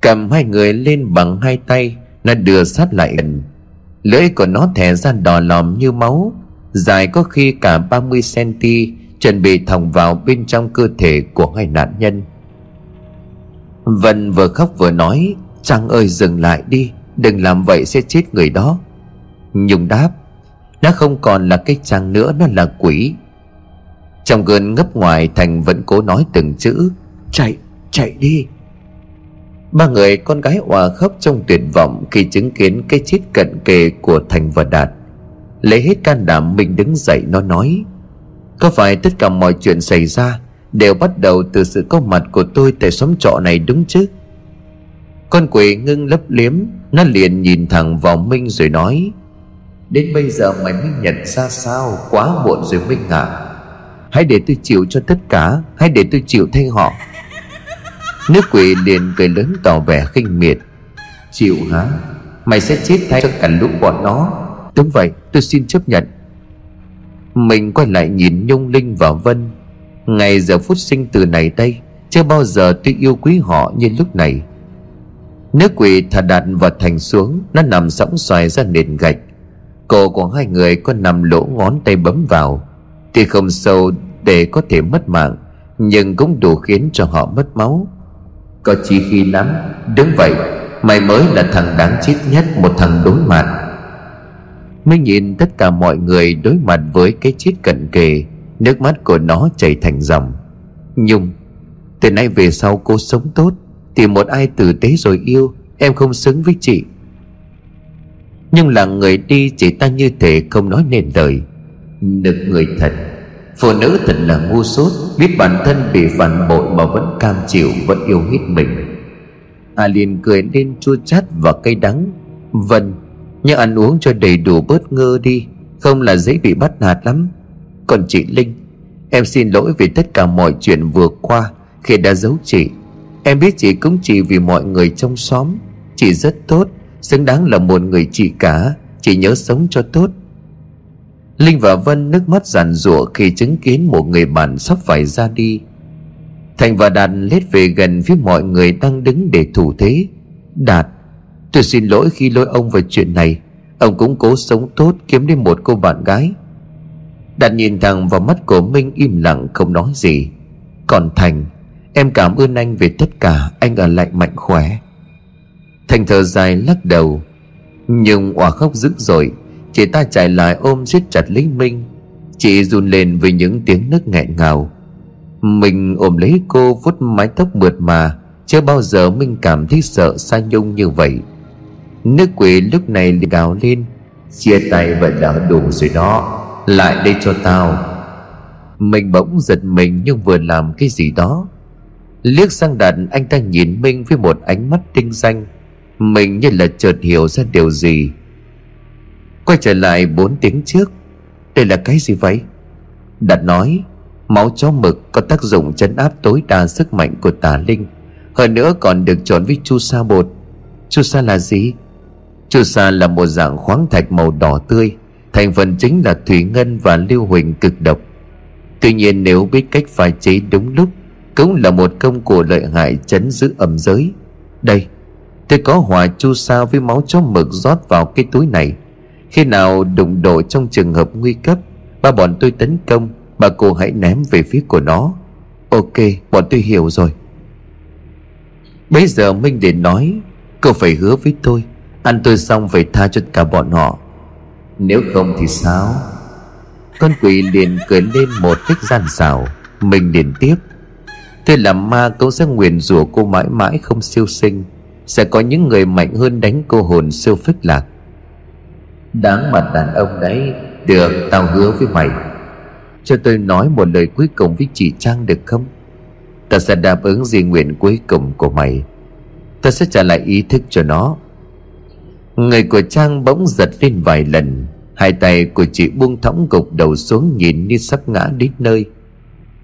Cầm hai người lên bằng hai tay Nó đưa sát lại. Gần Lưỡi của nó thè ra đỏ lòm như máu Dài có khi cả 30cm Chuẩn bị thòng vào bên trong cơ thể của hai nạn nhân. Vân vừa khóc vừa nói Trang ơi dừng lại đi Đừng làm vậy sẽ chết người đó. Nhung đáp nó không còn là cái chàng nữa Nó là quỷ. Trong cơn ngấp ngoài Thành vẫn cố nói từng chữ Chạy, chạy đi. Ba người con gái hòa khóc trong tuyệt vọng Khi chứng kiến cái chết cận kề của Thành và Đạt. Lấy hết can đảm mình đứng dậy nó nói Có phải tất cả mọi chuyện xảy ra Đều bắt đầu từ sự có mặt của tôi Tại xóm trọ này đúng chứ? Con quỷ ngưng lấp liếm Nó liền nhìn thẳng vào Minh rồi nói Đến bây giờ mày mới nhận ra sao? Quá muộn rồi Minh à Hãy để tôi chịu cho tất cả. Hãy để tôi chịu thay họ. Nước quỷ liền cười lớn tỏ vẻ khinh miệt. Chịu hả? Mày sẽ chết thay cho cả lũ bọn nó. Đúng vậy, tôi xin chấp nhận. Mình quay lại nhìn Nhung Linh và Vân. Ngày giờ phút sinh từ này đây, Chưa bao giờ tôi yêu quý họ như lúc này. Nước quỷ thả đạn và thành xuống, Nó nằm sóng xoài ra nền gạch. Cổ của hai người có nằm lỗ ngón tay bấm vào. Tuy không sâu để có thể mất mạng, Nhưng cũng đủ khiến cho họ mất máu. Có chi khi lắm. Đứng vậy. Mày mới là thằng đáng chết nhất, Một thằng đối mặt. Mới nhìn tất cả mọi người đối mặt với cái chết cận kề, Nước mắt của nó chảy thành dòng. Nhung, Từ nay về sau cô sống tốt. Tìm một ai tử tế rồi yêu, Em không xứng với chị nhưng là người đi chỉ ta như thể không nói nên lời. Nực người thật, Phụ nữ thật là ngu sốt Biết bản thân bị phản bội mà vẫn cam chịu, Vẫn yêu hết mình. A liền cười lên chua chát và cay đắng. Vâng Nhưng ăn uống cho đầy đủ bớt ngơ đi, Không là dễ bị bắt nạt lắm. Còn chị Linh, Em xin lỗi vì tất cả mọi chuyện vừa qua, Khi đã giấu chị. Em biết chị cũng chỉ vì mọi người trong xóm, Chị rất tốt. Xứng đáng là một người chị cả, Chỉ nhớ sống cho tốt. Linh và Vân nước mắt giàn giụa khi chứng kiến một người bạn sắp phải ra đi. Thành và Đạt lết về gần phía mọi người đang đứng để thủ thế. Đạt, Tôi xin lỗi khi lỗi ông về chuyện này. Ông cũng cố sống tốt kiếm đến một cô bạn gái. Đạt nhìn thẳng vào mắt của Minh im lặng không nói gì. Còn Thành, Em cảm ơn anh về tất cả, Anh ở lại mạnh khỏe. Thành thở dài lắc đầu. Nhưng òa khóc dữ dội, Chị ta chạy lại ôm siết chặt lấy Minh. Chị run lên với những tiếng nức nghẹn ngào. Mình ôm lấy cô vuốt mái tóc mượt mà, Chưa bao giờ Minh cảm thấy sợ Sa Nhung như vậy. Nước quỷ lúc này liền gào lên, Chia tay vậy đã đủ rồi đó, Lại đây cho tao. Mình bỗng giật mình nhưng vừa làm cái gì đó. Liếc sang đặt anh ta nhìn Minh với một ánh mắt tinh danh mình như là chợt hiểu ra điều gì. Quay trở lại bốn tiếng trước. Đây là cái gì vậy? Đạt nói, Máu chó mực có tác dụng chấn áp tối đa sức mạnh của tà linh. Hơn nữa còn được trộn với chu sa bột. Chu sa là gì? Chu sa là một dạng khoáng thạch màu đỏ tươi. Thành phần chính là thủy ngân và lưu huỳnh cực độc. Tuy nhiên nếu biết cách pha chế đúng lúc, Cũng là một công cụ lợi hại chấn giữ âm giới. Đây Tôi có hòa chu sa với máu chó mực rót vào cái túi này. Khi nào đụng độ trong trường hợp nguy cấp, Ba bọn tôi tấn công, Bà cô hãy ném về phía của nó. Ok, bọn tôi hiểu rồi. Bây giờ Minh để nói, Cô phải hứa với tôi, Ăn tôi xong phải tha cho cả bọn họ. Nếu không thì sao? Con quỷ liền cười lên một cách gian xảo. Mình liền tiếp Tôi làm ma cũng sẽ nguyền rủa cô mãi mãi không siêu sinh. Sẽ có những người mạnh hơn đánh cô hồn siêu phích lạc. Đáng mặt đàn ông đấy Được tao hứa với mày. Cho tôi nói một lời cuối cùng với chị Trang được không? Ta sẽ đáp ứng di nguyện cuối cùng của mày. Ta sẽ trả lại ý thức cho nó. Người của Trang bỗng giật lên vài lần Hai tay của chị buông thõng gục đầu xuống nhìn như sắp ngã đến nơi.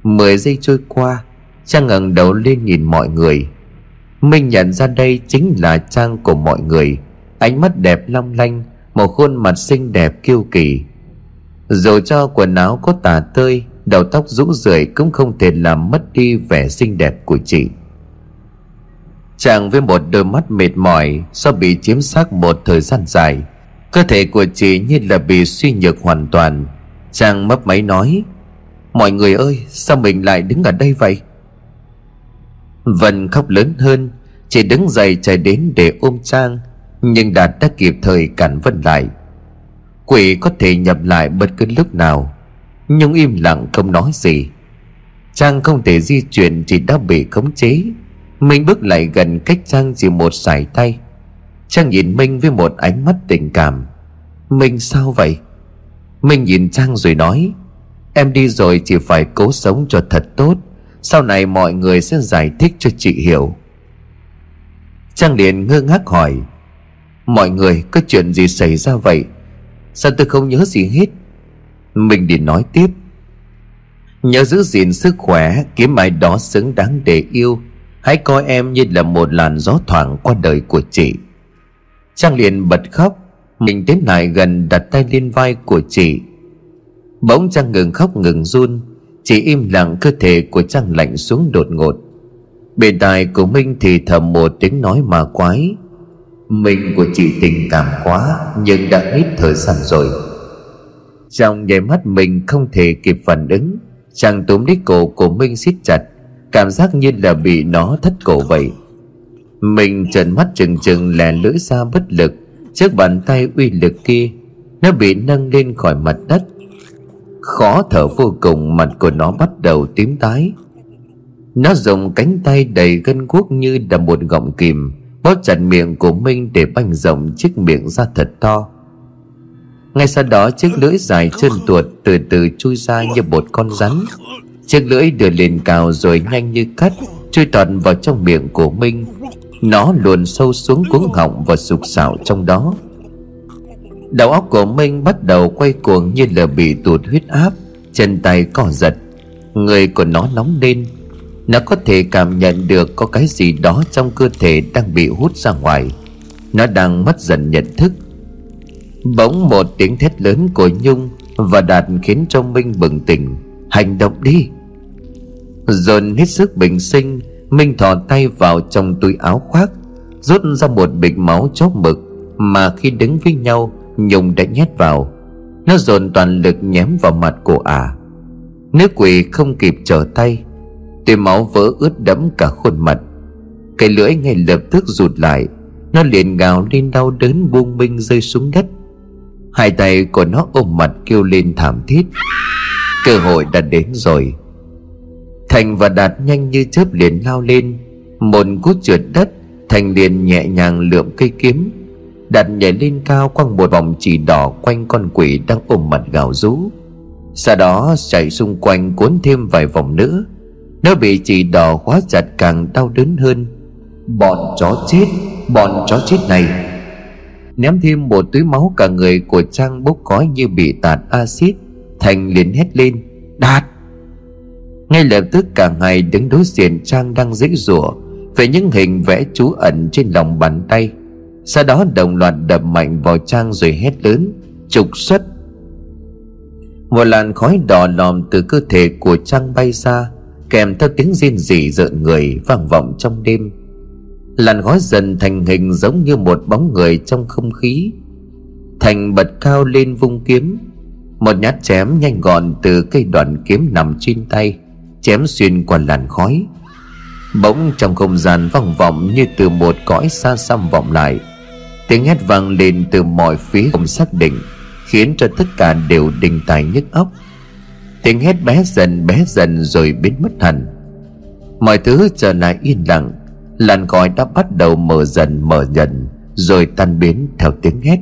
Mười giây trôi qua Trang ngẩng đầu lên nhìn mọi người Minh nhận ra đây chính là Trang của mọi người. Ánh mắt đẹp long lanh, Một khuôn mặt xinh đẹp kiêu kỳ. Dù cho quần áo có tà tơi, Đầu tóc rũ rượi cũng không thể làm mất đi vẻ xinh đẹp của chị. Chàng với một đôi mắt mệt mỏi Do bị chiếm xác một thời gian dài. Cơ thể của chị như là bị suy nhược hoàn toàn. Chàng mấp máy nói, Mọi người ơi, sao mình lại đứng ở đây vậy? Vân khóc lớn hơn Chị đứng dậy chạy đến để ôm Trang, Nhưng Đạt đã kịp thời cản Vân lại. Quỷ có thể nhập lại bất cứ lúc nào, Nhưng im lặng không nói gì. Trang không thể di chuyển Chỉ đã bị khống chế. Minh bước lại gần cách Trang chỉ một sải tay. Trang nhìn Minh với một ánh mắt tình cảm. Minh sao vậy? Minh nhìn Trang rồi nói, Em đi rồi chỉ phải cố sống cho thật tốt. Sau này mọi người sẽ giải thích cho chị hiểu. Trang liền ngơ ngác hỏi, Mọi người, có chuyện gì xảy ra vậy? Sao tôi không nhớ gì hết? Mình đi nói tiếp, Nhớ giữ gìn sức khỏe, Kiếm ai đó xứng đáng để yêu. Hãy coi em như là một làn gió thoảng qua đời của chị. Trang liền bật khóc, Mình tiến lại gần đặt tay lên vai của chị. Bỗng Trang ngừng khóc ngừng run. Chị im lặng cơ thể của Trang lạnh xuống đột ngột. Bên tai của Minh thì thầm một tiếng nói mà quái. Mình của chị tình cảm quá, Nhưng đã hết thời gian rồi. Trong nháy mắt mình không thể kịp phản ứng, Chàng túm lấy cổ của Minh siết chặt, Cảm giác như là bị nó thất cổ vậy. Mình trần mắt chừng chừng lè lưỡi ra bất lực, Trước bàn tay uy lực kia, Nó bị nâng lên khỏi mặt đất. Khó thở vô cùng Mặt của nó bắt đầu tím tái. Nó dùng cánh tay đầy gân guốc như đầm một gọng kìm, Bóp chặt miệng của Minh để banh rộng chiếc miệng ra thật to. Ngay sau đó, chiếc lưỡi dài chân tuột từ từ chui ra như một con rắn. Chiếc lưỡi đưa lên cao rồi nhanh như cắt, Chui toàn vào trong miệng của Minh. Nó luồn sâu xuống cuống họng và sục sạo trong đó. Đầu óc của Minh bắt đầu quay cuồng như là bị tụt huyết áp, Chân tay co giật, Người của nó nóng lên. Nó có thể cảm nhận được có cái gì đó trong cơ thể đang bị hút ra ngoài. Nó đang mất dần nhận thức. Bỗng một tiếng thét lớn của Nhung Và Đạt khiến cho Minh bừng tỉnh. Hành động đi! Dồn hết sức bình sinh, Minh thò tay vào trong túi áo khoác, Rút ra một bịch máu chốc mực Mà khi đứng với nhau Nhung đã nhét vào. Nó dồn toàn lực nhém vào mặt của ả. À. Nữ quỷ không kịp trở tay Tuy máu vỡ ướt đẫm cả khuôn mặt. Cái lưỡi ngay lập tức rụt lại. Nó liền gào lên đau đớn buông minh rơi xuống đất. Hai tay của nó ôm mặt kêu lên thảm thiết. Cơ hội đã đến rồi. Thành và Đạt nhanh như chớp liền lao lên. Một cút trượt đất, Thành liền nhẹ nhàng lượm cây kiếm. Đạt nhảy lên cao quăng một vòng chỉ đỏ quanh con quỷ đang ôm mặt gào rú. Sau đó chạy xung quanh cuốn thêm vài vòng nữa. Nó bị chỉ đỏ khóa chặt càng đau đớn hơn. Bọn chó chết, Bọn chó chết này. Ném thêm một túi máu cả người của Trang bốc khói như bị tạt axit. Thành liền hét lên, Đạt! Ngay lập tức cả ngày đứng đối diện Trang đang dễ dụa Về những hình vẽ trú ẩn trên lòng bàn tay. Sau đó đồng loạt đập mạnh vào Trang rồi hét lớn, Trục xuất! Một làn khói đỏ lòm từ cơ thể của Trang bay ra, Kèm theo tiếng rên rỉ rợn người vang vọng trong đêm. Làn khói dần thành hình giống như một bóng người trong không khí, Thành bật cao lên vung kiếm. Một nhát chém nhanh gọn từ cây đoạn kiếm nằm trên tay, chém xuyên qua làn khói. Bỗng trong không gian vang vọng như từ một cõi xa xăm vọng lại tiếng hét vang lên từ mọi phía không xác định, khiến cho tất cả đều đình tài nhức óc. Tiếng hét bé dần bé dần rồi biến mất hẳn. Mọi thứ trở lại yên lặng, làn khói đã bắt đầu mở dần mở dần, rồi tan biến theo tiếng hét.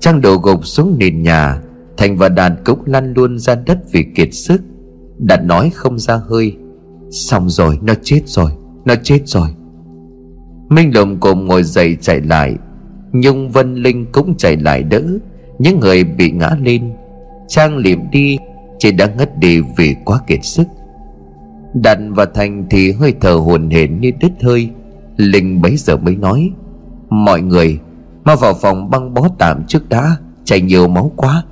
Trang đổ gục xuống nền nhà, thành và đàn cũng lăn luôn ra đất vì kiệt sức. Đạt nói không ra hơi, Xong rồi, nó chết rồi, Nó chết rồi. Minh lồng cùng ngồi dậy chạy lại Nhung Vân Linh cũng chạy lại đỡ. Những người bị ngã lên, Trang liệm đi, Chỉ đã ngất đi vì quá kiệt sức. Đặn và Thành thì hơi thở hồn hển như đứt hơi. Linh bấy giờ mới nói, Mọi người, Mau vào phòng băng bó tạm trước đã, Chảy nhiều máu quá.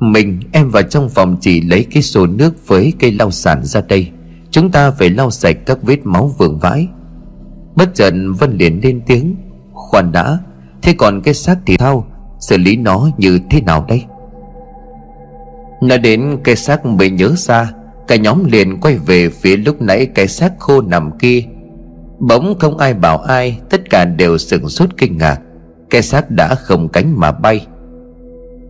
Mình, em vào trong phòng chỉ lấy cái xô nước với cây lau sàn ra đây. Chúng ta phải lau sạch các vết máu vương vãi. Bất chợt Vân liền lên tiếng Khoan đã, Thế còn cái xác thì thao Xử lý nó như thế nào đây? Nói đến cái xác mới nhớ ra, Cả nhóm liền quay về phía lúc nãy cái xác khô nằm kia. Bỗng không ai bảo ai, Tất cả đều sửng sốt kinh ngạc, Cái xác đã không cánh mà bay.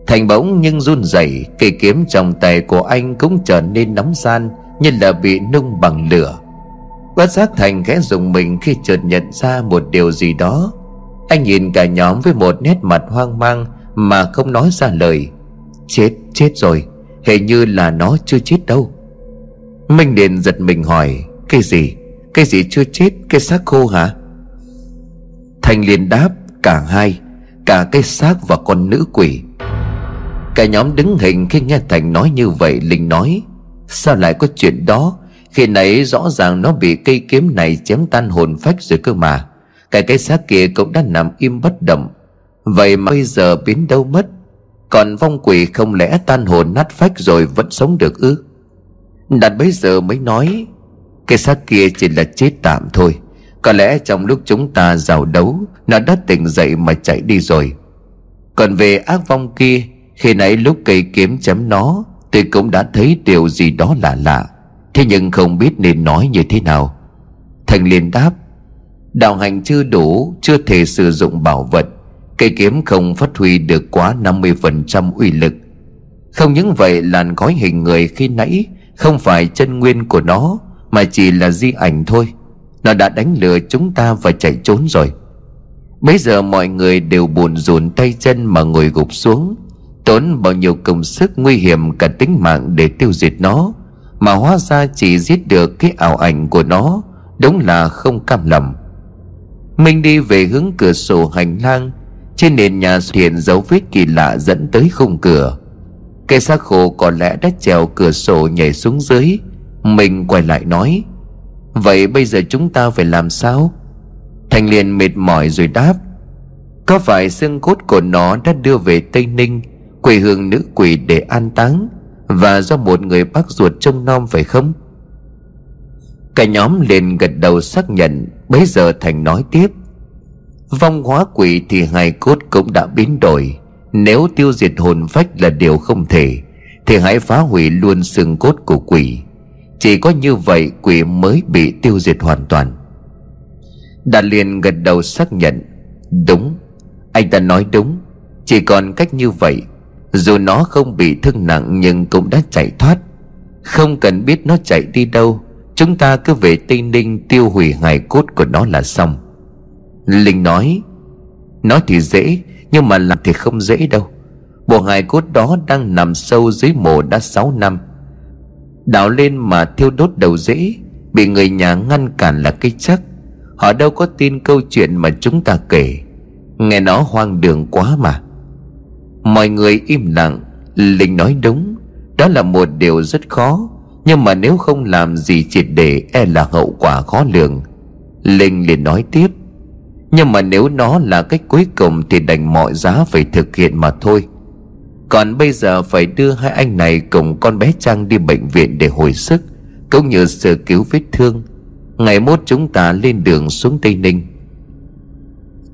Thành bỗng nhưng run rẩy, Cây kiếm trong tay của anh cũng trở nên nóng gian, Như là bị nung bằng lửa. Bất giác Thành khẽ dùng mình khi chợt nhận ra một điều gì đó. Anh nhìn cả nhóm với một nét mặt hoang mang Mà không nói ra lời. Chết, chết rồi. Hình như là nó chưa chết đâu. Minh Điền giật mình hỏi Cái gì, cái gì chưa chết? Cái xác khô hả? Thành liền đáp Cả hai Cả cái xác và con nữ quỷ. Cả nhóm đứng hình khi nghe Thành nói như vậy Linh nói Sao lại có chuyện đó? Khi nãy rõ ràng nó bị cây kiếm này chém tan hồn phách rồi cơ mà. Cái cái xác kia cũng đã nằm im bất động. Vậy mà bây giờ biến đâu mất? Còn vong quỷ không lẽ tan hồn nát phách rồi vẫn sống được ư? Đạt bây giờ mới nói, Cái xác kia chỉ là chết tạm thôi. Có lẽ trong lúc chúng ta giao đấu, Nó đã tỉnh dậy mà chạy đi rồi. Còn về ác vong kia, khi nãy lúc cây kiếm chém nó, Tôi cũng đã thấy điều gì đó lạ lạ. Thế nhưng không biết nên nói như thế nào. Thành liền đáp Đạo hành chưa đủ, Chưa thể sử dụng bảo vật. Cây kiếm không phát huy được quá 50% uy lực. Không những vậy, làn khói hình người khi nãy Không phải chân nguyên của nó, Mà chỉ là di ảnh thôi. Nó đã đánh lừa chúng ta và chạy trốn rồi. Bây giờ mọi người đều buồn rùn tay chân mà ngồi gục xuống. Tốn bao nhiêu công sức nguy hiểm cả tính mạng để tiêu diệt nó, Mà hóa ra chỉ giết được cái ảo ảnh của nó, Đúng là không cam lòng. Minh đi về hướng cửa sổ hành lang. Trên nền nhà xuất hiện dấu vết kỳ lạ dẫn tới khung cửa. Cây xác khô có lẽ đã trèo cửa sổ nhảy xuống dưới. Mình quay lại nói, Vậy bây giờ chúng ta phải làm sao? Thành liền mệt mỏi rồi đáp, Có phải xương cốt của nó đã đưa về Tây Ninh, quê hương nữ quỷ để an táng và do một người bác ruột trông nom phải không? Cả nhóm liền gật đầu xác nhận bấy giờ thành nói tiếp, vong hóa quỷ thì hài cốt cũng đã biến đổi. Nếu tiêu diệt hồn phách là điều không thể, thì hãy phá hủy luôn xương cốt của quỷ. Chỉ có như vậy quỷ mới bị tiêu diệt hoàn toàn. Đạt liền gật đầu xác nhận, đúng, anh ta nói đúng. Chỉ còn cách như vậy, dù nó không bị thương nặng nhưng cũng đã chạy thoát. Không cần biết nó chạy đi đâu chúng ta cứ về tây ninh tiêu hủy hài cốt của nó là xong. Linh nói nói thì dễ, nhưng mà làm thì không dễ đâu. Bộ hài cốt đó đang nằm sâu dưới mồ đã 6 năm. Đào lên mà thiêu đốt đầu dễ, Bị người nhà ngăn cản là cái chắc. Họ đâu có tin câu chuyện mà chúng ta kể. Nghe nó hoang đường quá mà. Mọi người im lặng. Linh nói, đúng, Đó là một điều rất khó. Nhưng mà nếu không làm gì triệt để E là hậu quả khó lường. Linh liền nói tiếp, Nhưng mà nếu nó là cách cuối cùng Thì đành mọi giá phải thực hiện mà thôi. Còn bây giờ phải đưa hai anh này cùng con bé Trang đi bệnh viện để hồi sức, Cũng như sơ cứu vết thương. Ngày mốt chúng ta lên đường xuống Tây Ninh.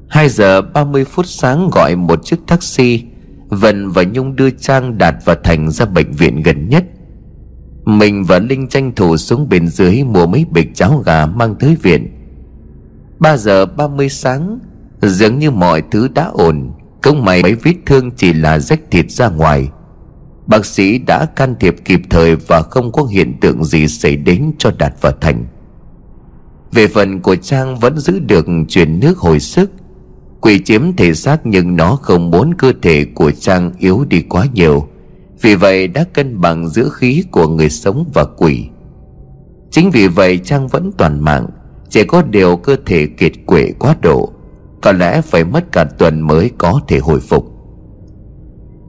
2 giờ 30 phút sáng gọi một chiếc taxi, Vân và Nhung đưa Trang Đạt và Thành ra bệnh viện gần nhất. Mình và Linh tranh thủ xuống bên dưới mua mấy bịch cháo gà mang tới viện. 3 giờ 30 sáng, Dường như mọi thứ đã ổn. Công may mấy vết thương chỉ là rách thịt ra ngoài. Bác sĩ đã can thiệp kịp thời Và không có hiện tượng gì xảy đến cho Đạt và Thành. Về phần của Trang vẫn giữ được truyền nước hồi sức. Quỷ chiếm thể xác nhưng nó không muốn cơ thể của Trang yếu đi quá nhiều. Vì vậy đã cân bằng giữa khí của người sống và quỷ. Chính vì vậy Trang vẫn toàn mạng, Chỉ có điều cơ thể kiệt quệ quá độ, có lẽ phải mất cả tuần mới có thể hồi phục.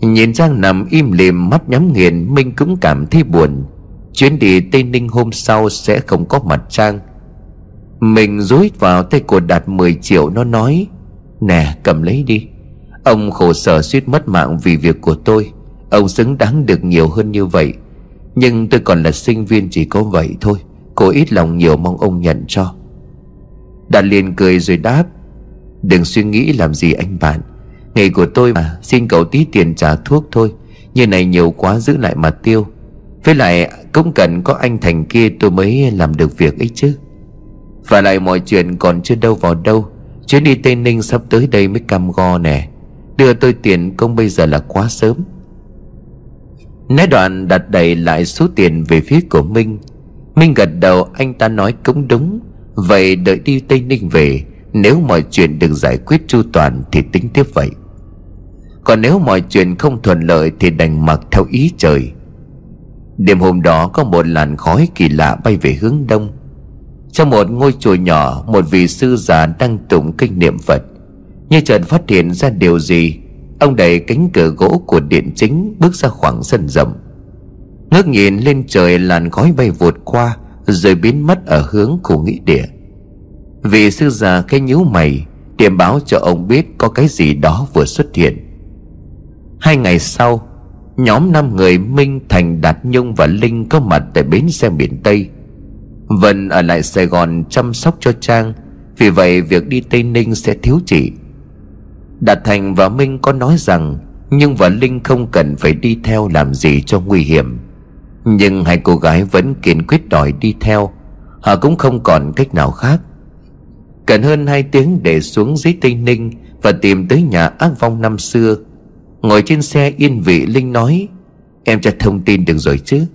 Nhìn Trang nằm im lìm, mắt nhắm nghiền, Minh cũng cảm thấy buồn. Chuyến đi Tây Ninh hôm sau sẽ không có mặt Trang. Mình rối vào tay của Đạt 10 triệu, Nó nói, Nè, cầm lấy đi. Ông khổ sở suýt mất mạng vì việc của tôi. Ông xứng đáng được nhiều hơn như vậy. Nhưng tôi còn là sinh viên chỉ có vậy thôi. Cô ít lòng nhiều mong ông nhận cho. Đạt liền cười rồi đáp, Đừng suy nghĩ làm gì anh bạn. Nghề của tôi mà, Xin cậu tí tiền trả thuốc thôi. Như này nhiều quá giữ lại mà tiêu. Với lại cũng cần có anh Thành kia tôi mới làm được việc ấy chứ. Và lại mọi chuyện còn chưa đâu vào đâu. Chuyến đi Tây Ninh sắp tới đây mới cam go nè. Đưa tôi tiền công bây giờ là quá sớm. Nói đoạn đặt đầy lại số tiền về phía của Minh. Minh gật đầu, anh ta nói cũng đúng. Vậy đợi đi Tây Ninh về, nếu mọi chuyện được giải quyết chu toàn Thì tính tiếp vậy. Còn nếu mọi chuyện không thuận lợi Thì đành mặc theo ý trời. Đêm hôm đó có một làn khói kỳ lạ bay về hướng đông. Trong một ngôi chùa nhỏ, Một vị sư già đang tụng kinh niệm Phật. Như chợt phát hiện ra điều gì Ông đẩy cánh cửa gỗ của điện chính Bước ra khoảng sân rộng. Ngước nhìn lên trời làn khói bay vụt qua Rồi biến mất ở hướng khu nghĩa địa. Vị sư già cái nhíu mày Điểm báo cho ông biết có cái gì đó vừa xuất hiện. Hai ngày sau Nhóm năm người Minh, Thành, Đạt Nhung và Linh có mặt tại bến xe miền Tây. Vân ở lại Sài Gòn chăm sóc cho Trang Vì vậy việc đi Tây Ninh sẽ thiếu chị. Đạt Thành và Minh có nói rằng, Nhưng và Linh không cần phải đi theo làm gì cho nguy hiểm. Nhưng hai cô gái vẫn kiên quyết đòi đi theo, Họ cũng không còn cách nào khác. Cần hơn hai tiếng để xuống dưới Tây Ninh Và tìm tới nhà ác vong năm xưa. Ngồi trên xe, yên vị Linh nói, Em cho thông tin được rồi chứ?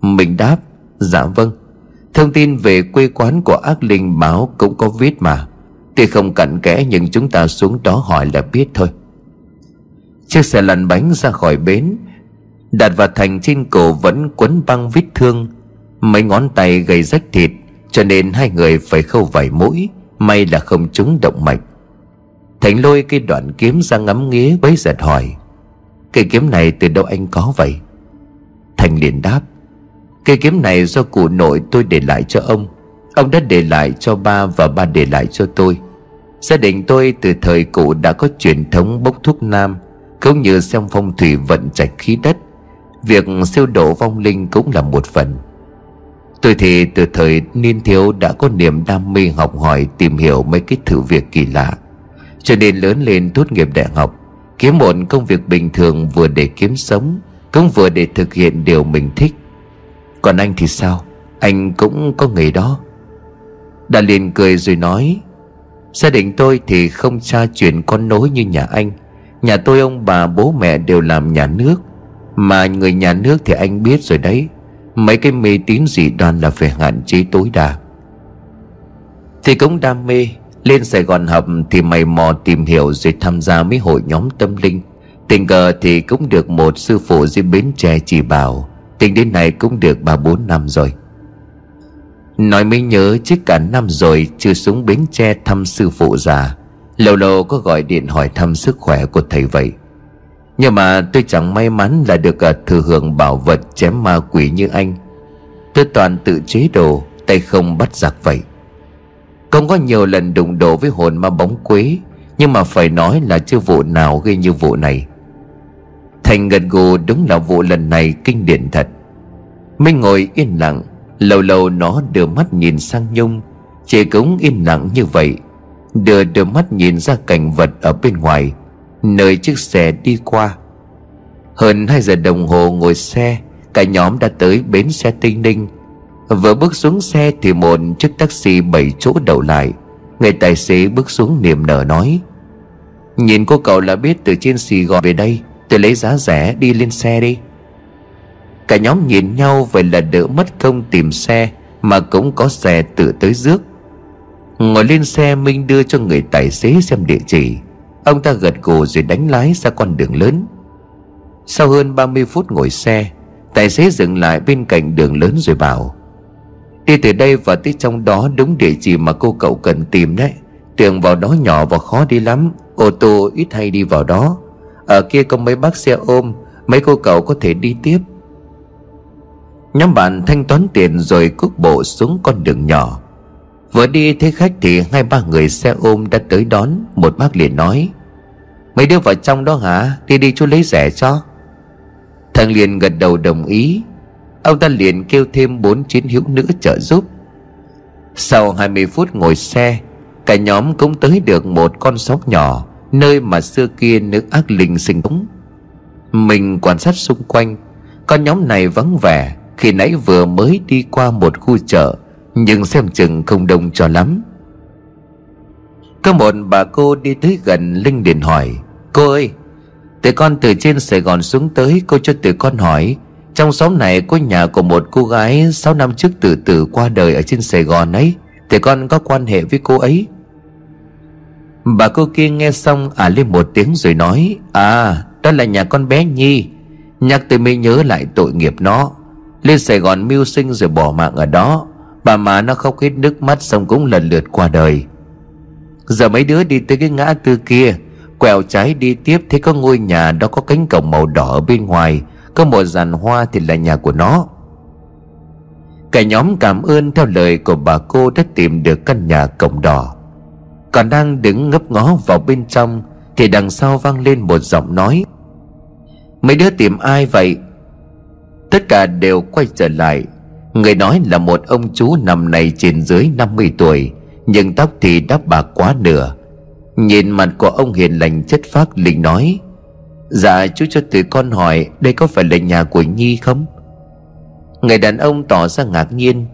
Mình đáp Dạ vâng. Thông tin về quê quán của ác linh báo cũng có viết mà. Tuy không cặn kẽ nhưng chúng ta xuống đó hỏi là biết thôi. Chiếc xe lăn bánh ra khỏi bến. Đạt và Thành trên cổ vẫn quấn băng vết thương. Mấy ngón tay gầy rách thịt, Cho nên hai người phải khâu vài mũi, May là không trúng động mạch. Thành lôi cây đoạn kiếm ra ngắm nghía bấy giật hỏi, Cây kiếm này từ đâu anh có vậy? Thành liền đáp, Cây kiếm này do cụ nội tôi để lại cho ông. Ông đã để lại cho ba và ba để lại cho tôi. Gia đình tôi từ thời cụ đã có truyền thống bốc thuốc nam, Cũng như xem phong thủy vận trạch khí đất. Việc siêu độ vong linh cũng là một phần. Tôi thì từ thời niên thiếu đã có niềm đam mê học hỏi tìm hiểu mấy cái thử việc kỳ lạ, Cho nên lớn lên tốt nghiệp đại học, Kiếm một công việc bình thường vừa để kiếm sống, Cũng vừa để thực hiện điều mình thích. Còn anh thì sao? Anh cũng có nghề đó. Đà liền cười rồi nói Gia đình tôi thì không xa chuyện con nối như nhà anh. Nhà tôi, ông bà, bố mẹ đều làm nhà nước. Mà người nhà nước thì anh biết rồi đấy. Mấy cái mê tín dị đoan là phải hạn chế tối đa. Thì cũng đam mê, Lên Sài Gòn học thì mày mò tìm hiểu rồi tham gia mấy hội nhóm tâm linh. Tình cờ thì cũng được một sư phụ dưới Bến Tre chỉ bảo. Tính đến nay cũng được ba bốn năm rồi. Nói mới nhớ chứ cả năm rồi Chưa xuống Bến Tre thăm sư phụ già. Lâu lâu có gọi điện hỏi thăm sức khỏe của thầy vậy. Nhưng mà tôi chẳng may mắn là được à, thừa hưởng bảo vật chém ma quỷ như anh. Tôi toàn tự chế đồ, Tay không bắt giặc vậy. Không có nhiều lần đụng độ với hồn ma bóng quế, Nhưng mà phải nói là chưa vụ nào gây như vụ này. Thành gần gù, đúng là vụ lần này kinh điển thật. Minh ngồi yên lặng Lâu lâu nó đưa mắt nhìn sang Nhung, Chị cũng im lặng như vậy. Đưa đưa mắt nhìn ra cảnh vật ở bên ngoài, Nơi chiếc xe đi qua. Hơn 2 giờ đồng hồ ngồi xe, Cả nhóm đã tới bến xe Tây Ninh. Vừa bước xuống xe thì một chiếc taxi bảy chỗ đậu lại. Người tài xế bước xuống niềm nở nói, Nhìn cô cậu là biết từ trên Sài Gòn về đây, Tôi lấy giá rẻ đi lên xe đi. Cả nhóm nhìn nhau vậy là đỡ mất công tìm xe Mà cũng có xe tự tới rước. Ngồi lên xe, Minh đưa cho người tài xế xem địa chỉ. Ông ta gật gù rồi đánh lái ra con đường lớn. Sau hơn 30 phút ngồi xe, Tài xế dừng lại bên cạnh đường lớn rồi bảo, Đi từ đây và tới trong đó đúng địa chỉ mà cô cậu cần tìm đấy. Tường vào đó nhỏ và khó đi lắm, Ô tô ít hay đi vào đó. Ở kia có mấy bác xe ôm, Mấy cô cậu có thể đi tiếp. Nhóm bạn thanh toán tiền rồi cúc bộ xuống con đường nhỏ. Vừa đi thấy khách thì hai ba người xe ôm đã tới đón. Một bác liền nói, Mấy đứa vào trong đó hả? Đi đi chú lấy rẻ cho. Thằng liền gật đầu đồng ý. Ông ta liền kêu thêm bốn chiến hữu nữa trợ giúp. Sau 20 phút ngồi xe, Cả nhóm cũng tới được một con sóc nhỏ, Nơi mà xưa kia nước ác linh sinh sống. Mình quan sát xung quanh, Con nhóm này vắng vẻ. Khi nãy vừa mới đi qua một khu chợ, Nhưng xem chừng không đông cho lắm. Có một bà cô đi tới gần Linh liền hỏi, Cô ơi Tụi con từ trên Sài Gòn xuống tới, Cô cho tụi con hỏi, Trong xóm này có nhà của một cô gái 6 năm trước từ từ qua đời ở trên Sài Gòn ấy Tụi con có quan hệ với cô ấy? Bà cô kia nghe xong à lên một tiếng rồi nói À đó là nhà con bé Nhi, Nhắc tôi mới nhớ lại tội nghiệp nó. Lên Sài Gòn mưu sinh rồi bỏ mạng ở đó. Bà má nó khóc hết nước mắt Xong cũng lần lượt qua đời. Giờ mấy đứa đi tới cái ngã tư kia, Quẹo trái đi tiếp, Thấy có ngôi nhà đó có cánh cổng màu đỏ ở bên ngoài, Có một dàn hoa thì là nhà của nó. Cả nhóm cảm ơn theo lời của bà cô đã tìm được căn nhà cổng đỏ. Còn đang đứng ngấp ngó vào bên trong Thì đằng sau vang lên một giọng nói. Mấy đứa tìm ai vậy? Tất cả đều quay trở lại. Người nói là một ông chú nằm này trên dưới 50 tuổi, Nhưng tóc thì đắp bạc quá nửa. Nhìn mặt của ông hiền lành chất phác, Linh nói Dạ chú cho tụi con hỏi, Đây có phải là nhà của Nhi không? Người đàn ông tỏ ra ngạc nhiên,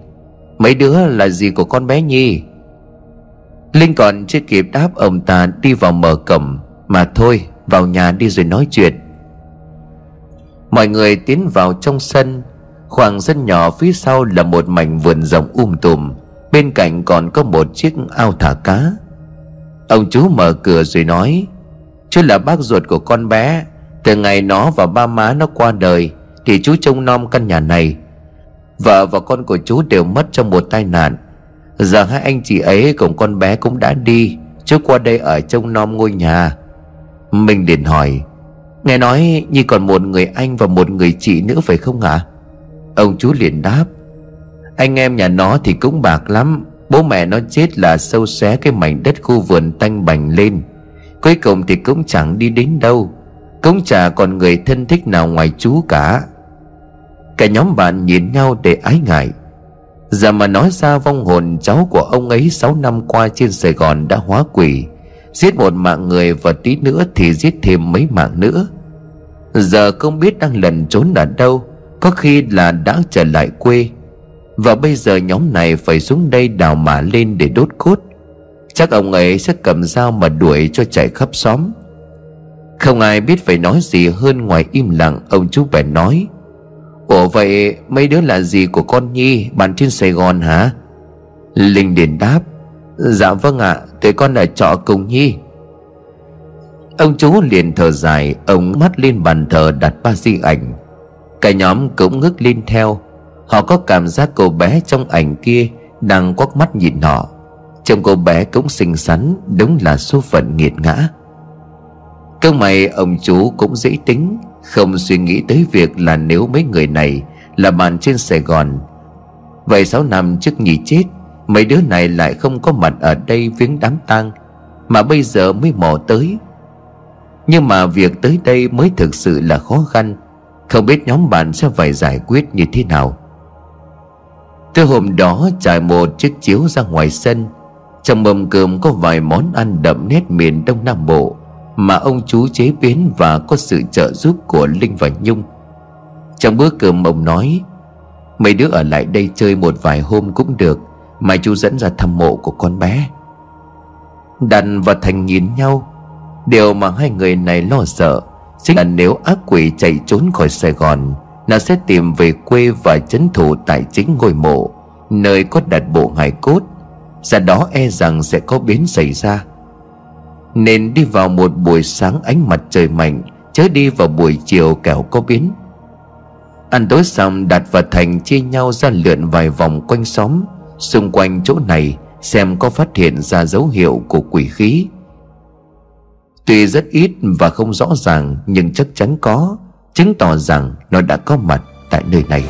Mấy đứa là gì của con bé Nhi? Linh còn chưa kịp đáp, ông ta đi vào mở cổng, Mà thôi, vào nhà đi rồi nói chuyện. Mọi người tiến vào trong sân. Khoảng sân nhỏ phía sau là một mảnh vườn rộng um tùm. Bên cạnh còn có một chiếc ao thả cá. Ông chú mở cửa rồi nói, Chú là bác ruột của con bé. Từ ngày nó và ba má nó qua đời, Thì chú trông nom căn nhà này. Vợ và con của chú đều mất trong một tai nạn. Giờ hai anh chị ấy cùng con bé cũng đã đi. Chú qua đây ở trông nom ngôi nhà. Mình liền hỏi Nghe nói như còn một người anh và một người chị nữa phải không ạ? Ông chú liền đáp, Anh em nhà nó thì cũng bạc lắm. Bố mẹ nó chết là sâu xé cái mảnh đất khu vườn tanh bành lên. Cuối cùng thì cũng chẳng đi đến đâu. Cũng chả còn người thân thích nào ngoài chú cả. Cả nhóm bạn nhìn nhau để ái ngại. Giờ mà nói ra vong hồn cháu của ông ấy 6 năm qua trên Sài Gòn đã hóa quỷ. Giết một mạng người và tí nữa thì giết thêm mấy mạng nữa. Giờ không biết đang lẩn trốn ở đâu, Có khi là đã trở lại quê. Và bây giờ nhóm này phải xuống đây đào mả lên để đốt cốt. Chắc ông ấy sẽ cầm dao mà đuổi cho chạy khắp xóm. Không ai biết phải nói gì hơn ngoài im lặng, Ông chú bèn nói. Ủa vậy mấy đứa là gì của con Nhi, Bạn trên Sài Gòn hả? Linh điền đáp. Dạ vâng ạ à, Tụi con ở trọ cùng Nhi. Ông chú liền thở dài Ông mắt lên bàn thờ đặt ba di ảnh. Cả nhóm cũng ngước lên theo. Họ có cảm giác cô bé trong ảnh kia Đang quắc mắt nhìn họ. Trông cô bé cũng xinh xắn Đúng là số phận nghiệt ngã. Cơ mày ông chú cũng dễ tính Không suy nghĩ tới việc là nếu mấy người này Là bạn trên Sài Gòn. Vậy 6 năm trước nhỉ chết Mấy đứa này lại không có mặt ở đây viếng đám tang, Mà bây giờ mới mò tới. Nhưng mà việc tới đây mới thực sự là khó khăn, Không biết nhóm bạn sẽ phải giải quyết như thế nào. Từ hôm đó, trải một chiếc chiếu ra ngoài sân, Trong mâm cơm có vài món ăn đậm nét miền Đông Nam Bộ Mà ông chú chế biến và có sự trợ giúp của Linh và Nhung. Trong bữa cơm, ông nói, Mấy đứa ở lại đây chơi một vài hôm cũng được Mai chú dẫn ra thăm mộ của con bé. Đàn và Thành nhìn nhau. Điều mà hai người này lo sợ Chính là nếu ác quỷ chạy trốn khỏi Sài Gòn, Nó sẽ tìm về quê và chấn thủ tại chính ngôi mộ, Nơi có đặt bộ hài cốt. Ra đó e rằng sẽ có biến xảy ra. Nên đi vào một buổi sáng ánh mặt trời mạnh, Chớ đi vào buổi chiều kẻo có biến. Ăn tối xong, Đạt và Thành chia nhau ra lượn vài vòng quanh xóm. Xung quanh chỗ này Xem có phát hiện ra dấu hiệu của quỷ khí. Tuy rất ít và không rõ ràng, Nhưng chắc chắn có, Chứng tỏ rằng nó đã có mặt tại nơi này.